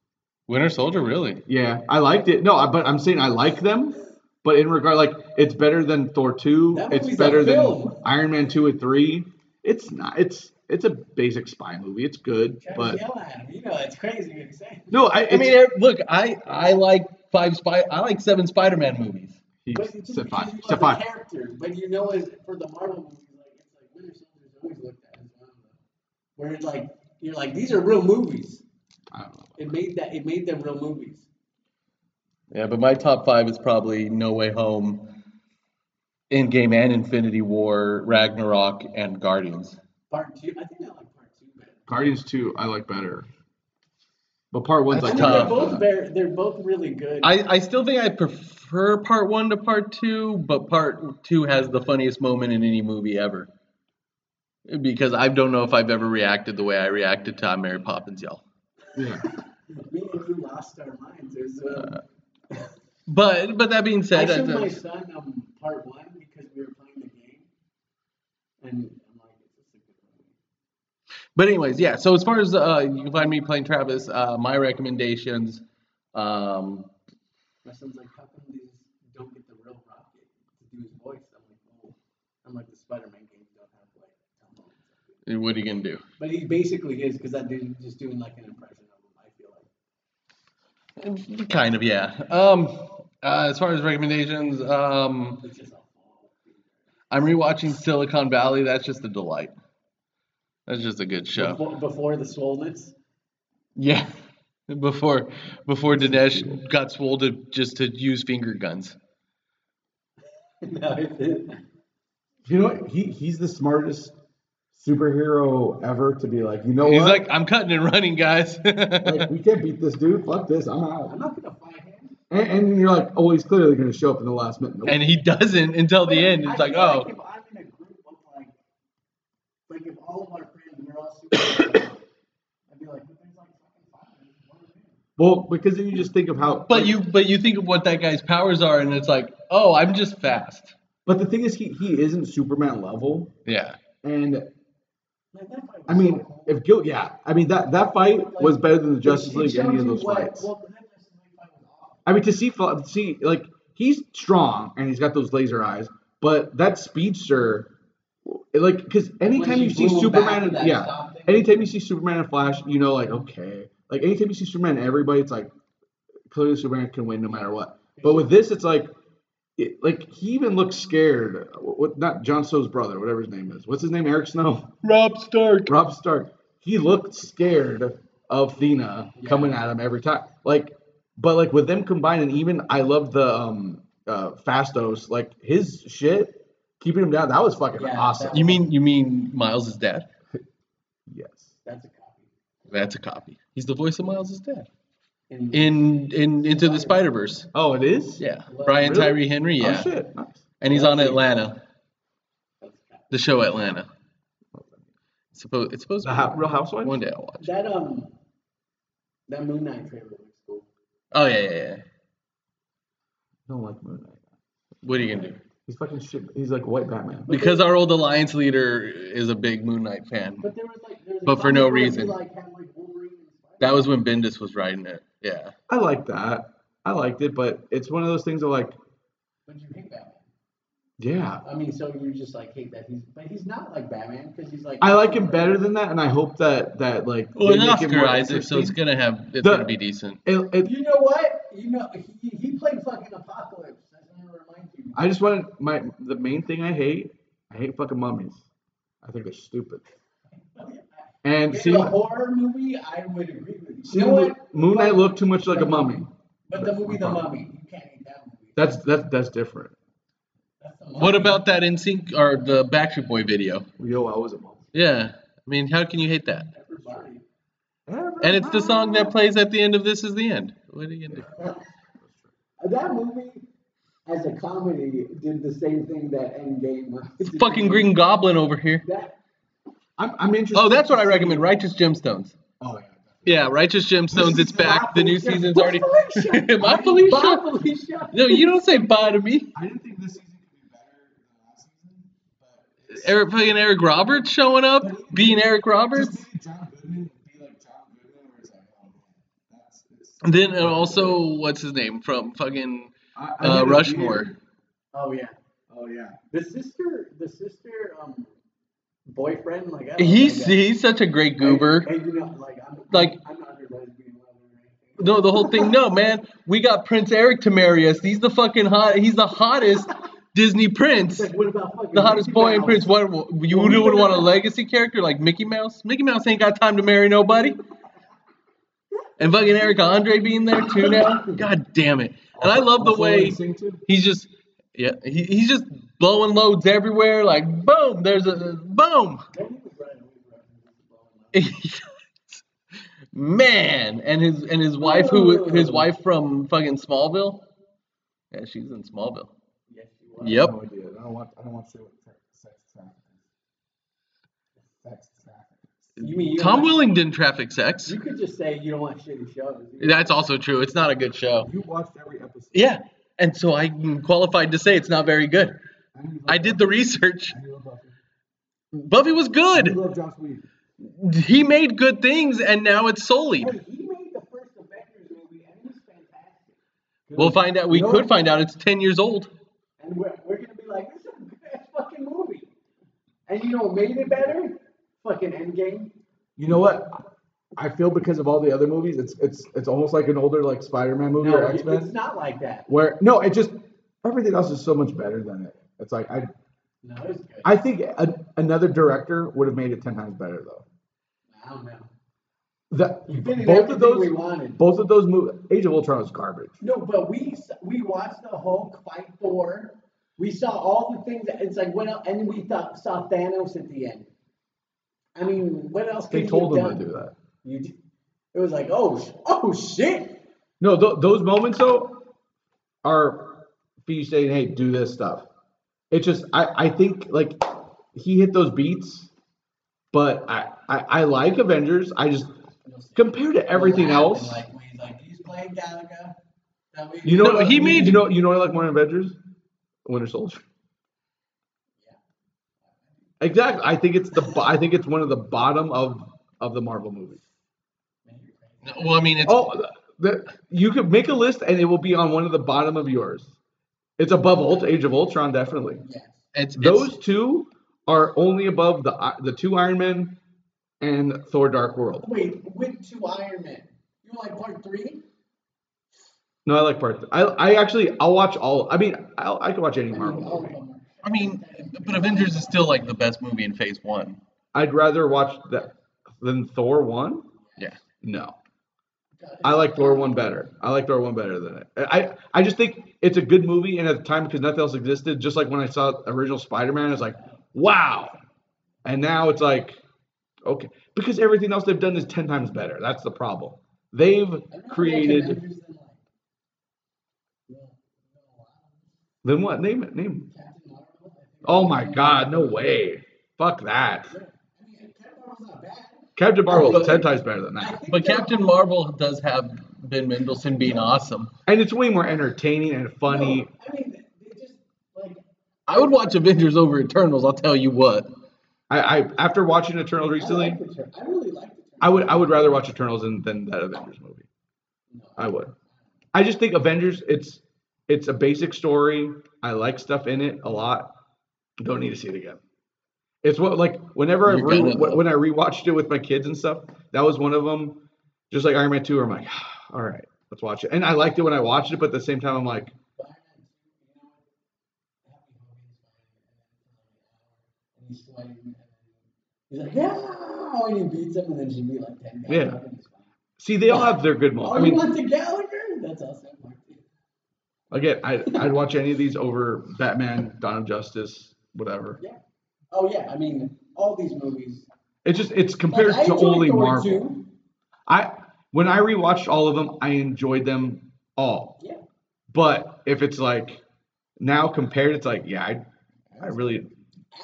Winter Soldier, really? Yeah, I liked it. No, I- but I'm saying I like them. But in regard, like it's better than Thor two. That It's better than. Iron Man two and three. It's not. It's it's a basic spy movie. It's good, Trying but to yell at him. You know, it's crazy what you're saying. no, I. I mean, look, I I like five spy. I like seven Spider-Man movies. he But it's just said because five. you Said five. the characters. But you know, as for the Marvel movies, like it's like Winter Soldier's always looked at as one of them. Where it's like you're like these are real movies. I don't know. It made that. It made them real movies. Yeah, but my top five is probably No Way Home, Endgame and Infinity War, Ragnarok, and Guardians. Part two. I think I like part two better. Guardians two, I like better. But part one's I like mean, they're tough. both very, They're both really good. I, I still think I prefer part one to part two, but part two has the funniest moment in any movie ever. Because I don't know if I've ever reacted the way I reacted to Mary Poppins yell. yeah. Me and you lost our minds. It was, uh, But but that being said, I said, showed uh, my son um, part one because we were playing the game, and I'm like, it's a good movie. But anyways, yeah. So as far as uh, you can find me playing Travis, uh, my recommendations. Um, My son's like, how come these don't get the real Rocket to do his voice? I'm like, oh, I'm like the Spider-Man games don't have like Tom Holland. What are you gonna do? But he basically is because that dude just doing like an impression of him. I feel like Kind of, yeah. Um, uh, as far as recommendations, um, it's just a fall. I'm rewatching Silicon Valley. That's just a delight. That's just a good show. Before, before the swollenness. Yeah. Before before Dinesh got swole to just to use finger guns. no, it's, You know what? He he's the smartest superhero ever to be like, you know He's what? like, I'm cutting and running, guys. like, we can't beat this dude. Fuck this. I'm out. I'm not gonna fight him. And, and you're like, oh, he's clearly going to show up in the last minute. And he doesn't until the end. It's I like, feel oh, if I'm in a group of like, like if all of our friends and we're all super, I'd be like, but there's like fucking five. of us, what are we doing? well, because then you just think of how. but you but you think of what that guy's powers are, and it's like, oh, I'm just fast. But the thing is, he he isn't Superman level, Yeah. and Like, that fight was I mean, if Gil, yeah, I mean that that fight was better than the Justice League any of those fights. Well, that Justice League fight was awesome. I mean, to see see like he's strong and he's got those laser eyes, but that speedster, like, because anytime you see blew him back Superman, yeah, anytime you see Superman and Flash, you know, like, okay, like anytime you see Superman, and everybody, it's like clearly Superman can win no matter what. But with this, it's like. It, like he even looks scared. What? Not Jon Snow's brother, whatever his name is. What's his name? Eric Snow. Robb Stark. Robb Stark, he looked scared of Thena coming at him every time. Like, but like with them combined, and even I love the um uh Phastos, like his shit, keeping him down. That was fucking Yeah, awesome. You mean you mean Miles' dad? yes. That's a copy. That's a copy. He's the voice of Miles' dad And in in Into the Spider Verse. Oh, it is. Yeah, Brian Really? Tyree Henry. Yeah, Oh shit. Nice. and he's on Atlanta, that's a copy. the show Atlanta. It's supposed it's supposed The to Hou- Real Housewives. one day I'll watch. That um, that Moon Knight trailer looks cool. Oh yeah, yeah, yeah. I don't like Moon Knight. What are you gonna do? He's fucking shit. He's like white Batman. Because our old alliance leader is a big Moon Knight fan. But there was like, there was a But for no comic where he, reason. like, had, like, Wolverine and Spider-Man. That was when Bendis was writing it. Yeah. I like that. I liked it, but it's one of those things that like, But you hate Batman. yeah, I mean, so you just like hate that he's, but he's not like Batman because he's like. I like him better than that, and I hope that that like Well, they it's Oscar Isaac, so it's gonna have it's The- gonna be decent. It, it, You know what? You know he, he played fucking Apocalypse. That's gonna remind you. I just wanted my the main thing I hate. I hate fucking mummies. I think they're stupid. Oh, And In see, a horror movie, I would agree with you. see you know what? Moon Knight looked too much like a mummy. But the movie, The Mummy, you can't hate that movie. That's that's that's different. That's What about that NSYNC or the Backstreet Boy video? Yo, I was a mummy. Yeah. I mean, how can you hate that? Everybody. And it's the song that plays at the end of This Is the End. What are you gonna do? That movie, as a comedy, did the same thing that Endgame. It's fucking Green Goblin over here. That I'm, I'm interested. Oh, that's what I recommend. Righteous Gemstones. Oh yeah. Yeah, Righteous Gemstones. It's back. The new season's already. Felicia. My Felicia. Bye, Felicia. No, you don't say bye to me. I didn't think this season could be better than last season, but Eric fucking Eric Roberts showing up, being Eric Roberts. just maybe John Goodman be like John Goodman, where it's like, oh man, that's. It's, And then uh, also, what's his name from fucking I, I uh, Rushmore? Oh yeah. Oh yeah. The sister, the sister, um, boyfriend, like I He's he's such a great goober. You know, like I'm, Like- I'm not her lesbian lover or anything. No, the whole thing. No, man, we got Prince Eric to marry us. He's the fucking hot. He's the hottest Disney prince. Like, what about fucking The hottest Mickey boy in Prince. What you would would want a legacy character like Mickey Mouse? Mickey Mouse ain't got time to marry nobody. And fucking Eric Andre being there too now. God damn it! And I love the way he's just yeah he, he's just blowing loads everywhere. Like boom, there's a boom. Then he was running away from it. Man, and his and his wife who his wife from fucking Smallville. Yeah, she's in Smallville. Yes. Yep. No. I don't want. I don't want to say what sex trafficking. Sex trafficking. You mean you Tom Welling didn't traffic sex. You could just say you don't like shitty shows. That's also true. It's not a good show. You watched every episode. Yeah, and so I'm qualified to say it's not very good. And you love I did the research. And Buffy. Buffy was good. love Joss Whedon. He made good things, and now it's sullied. Hey, he made the first Avengers movie, and it was fantastic. We'll find out. We could find out it's ten years old. And we're, we're gonna be like, this is a good fucking movie. And you know what made it better? Fucking Endgame. You know what? I feel because of all the other movies, it's it's it's almost like an older like Spider-Man movie No, or X-Men. it's not like that. Where no, it just everything else is so much better than it. It's like I No, it was good. I think a, another director would have made it ten times better though. I don't know. The, both of those, we wanted. both of those movies, Age of Ultron was garbage. No, but we we watched the Hulk fight Thor. We saw all the things. That, it's like what else? And we thought saw Thanos at the end. I mean, what else? They told him have to done? do that. You did, it was like, oh, oh shit. No, th- those moments though are you saying, "Hey, do this stuff." It's just I I think like he hit those beats, but I I, I like Avengers. I just compared to everything else. Like he's like, he's playing Galaga. You know, No, what- he you- made- you know you know what I like more than Avengers, Winter Soldier. Exactly. I think it's the I think it's one of the bottom of of the Marvel movies. Well, I mean, it's Oh, the, you could make a list and it will be on one of the bottom of yours. It's above Ult- Age of Ultron, definitely. Yes. it's, it's Those two are only above the the two Iron Men and Thor: Dark World. Wait, with two Iron Men. You like part three? No, I like part. I I actually I'll watch all. I mean, I'll, I can watch any I Marvel mean, movie. of them are- I mean, but Avengers is still like the best movie in Phase One. I'd rather watch that than Thor one. Yeah. No, I like Thor one better. I like Thor one better than it. I I just think it's a good movie, and at the time because nothing else existed, just like when I saw original Spider Man, it's like wow, and now it's like okay because everything else they've done is ten times better. That's the problem. They've created. Then what? Name it. Name. Oh my God! No way. Fuck that. I mean, Captain Marvel's not bad. Captain Marvel But- is ten times better than that, But Captain Marvel does have Ben Mendelsohn being awesome. and it's way more entertaining and funny. No, I mean, they just like I would watch Avengers over Eternals. I'll tell you what. I, I after watching Eternals I recently, like the I really like the I would I would rather watch Eternals than, than that Avengers movie. No. I would. I just think Avengers it's it's a basic story. I like stuff in it a lot. Don't need to see it again. It's what like whenever I re- gonna, when I rewatched it with my kids and stuff. That was one of them. Just like Iron Man two, I'm like, all right, let's watch it. And I liked it when I watched it, but at the same time, I'm like, But I meant, you know what? Happy Hogan's fine, and then for like an hour, and he's sweating, he's like, yeah, and he beats him, and then she beat like ten Yeah. up, and he's fine. see, they all have their good Oh, moments. I mean, went to Gallagher? That's awesome. again, I I'd watch any of these over Batman, Dawn of Justice, whatever. Yeah. Oh yeah, I mean, all these movies. It's just it's compared Like, to only Marvel. too. I when I rewatched all of them, I enjoyed them all. Yeah. But if it's like now compared, it's like yeah, I I really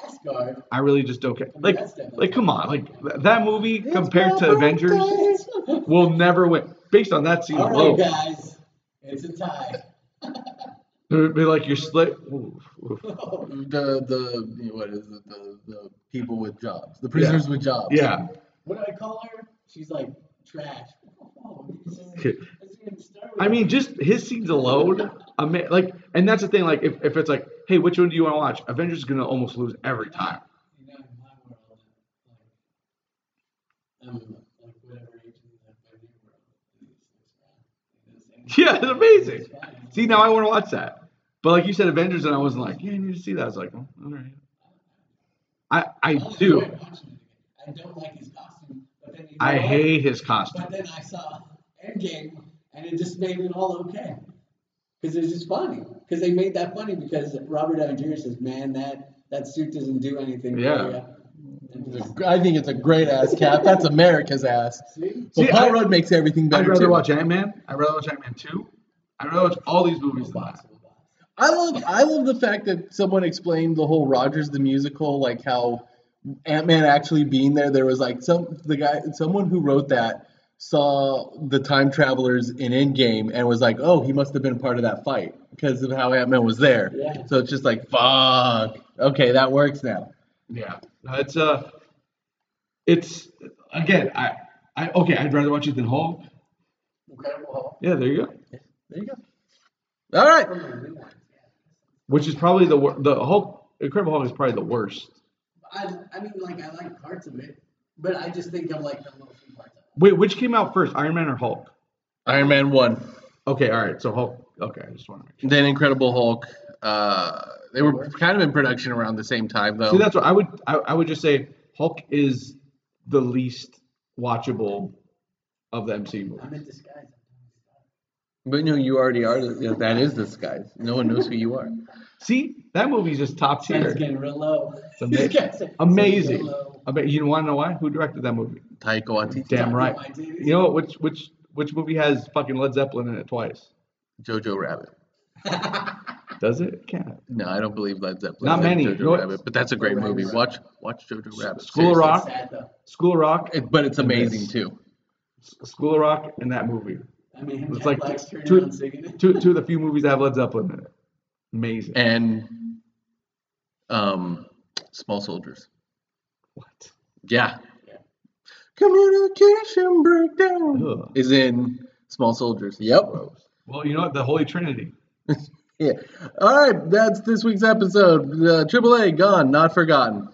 Asgard. I really just don't care. Like like come on, like th- that movie compared to Avengers will never win based on that scene alone. right, guys, it's a tie. It would be like you're split. oof, oof. The the what is it? The the people with jobs, the prisoners with jobs. Yeah. What do I call her? She's like trash. Oh, this isn't- Okay. this isn't Star I mean, just his scenes alone, ama- like, and that's the thing. Like, if, if it's like, hey, which one do you want to watch? Avengers is gonna almost lose every time. You know, in my world, like, I'm like whatever age is like my world. and it's six round, and it's- and Yeah, it's amazing. it's fine. See, now I want to watch that. But like you said, Avengers, and I wasn't like, yeah, I need to see that. I was like, all right. I I do. I don't like his costume. But then I hate his costume. But then I saw Endgame, and it just made it all okay. Because it was just funny. Because they made that funny because Robert Downey Jr. says, man, that, that suit doesn't do anything yeah. I think it's a great ass cap. That's America's ass. See? So See, Paul I, Rudd makes everything better. I'd rather too. watch Ant Man. I'd rather watch Ant Man 2 I really watch all these movies. That I love I love the fact that someone explained the whole Rogers the musical, like how Ant Man actually being there. There was like some the guy, someone who wrote that saw the time travelers in Endgame and was like, oh, he must have been part of that fight because of how Ant Man was there. Yeah. So it's just like, fuck. Okay, that works now. Yeah, it's uh, it's again, I I okay, I'd rather watch it than Hulk. Incredible Hulk. Yeah, there you go. There you go. All right. From the new ones, yeah. Which is probably the wor- the Hulk. Incredible Hulk is probably the worst. I, I mean, like, I like parts of it, but I just think of, like, the most parts of it. Wait, which came out first, Iron Man or Hulk? Iron Man one. Okay, all right, so Hulk. Okay, I just want to make sure. Then Incredible Hulk. Uh, They were kind of in production around the same time, though. See, that's what I would. I, I would just say Hulk is the least watchable of the MCU I'm in disguise. But no, you already are. the- yeah, That is disguise. No one knows who you are. See, that movie's just top Sun's tier. getting real low. It's ama- This amazing. getting low. I bet you want to know why? Who directed that movie? Taika Waititi, Damn right. You know what? Which which which movie has fucking Led Zeppelin in it twice? Jojo Rabbit. Does it? It can't. No, I don't believe Led Zeppelin. Not many. Jojo You what? Rabbit, but that's a great movie. Watch, watch Jojo Rabbit. School of seriously. Rock. Sad. School of Rock, It- but it's amazing too. School of Rock, and that movie. I mean, It's Jack like Black's turning two- around singing it. Two two of the few movies that have Led Zeppelin in it. Amazing. And um, Small Soldiers. What? Yeah. Yeah. Communication breakdown Ugh. is in Small Soldiers. Yep. Well, you know what? The Holy Trinity. Yeah. All right, that's this week's episode. Uh, AAA gone, not forgotten.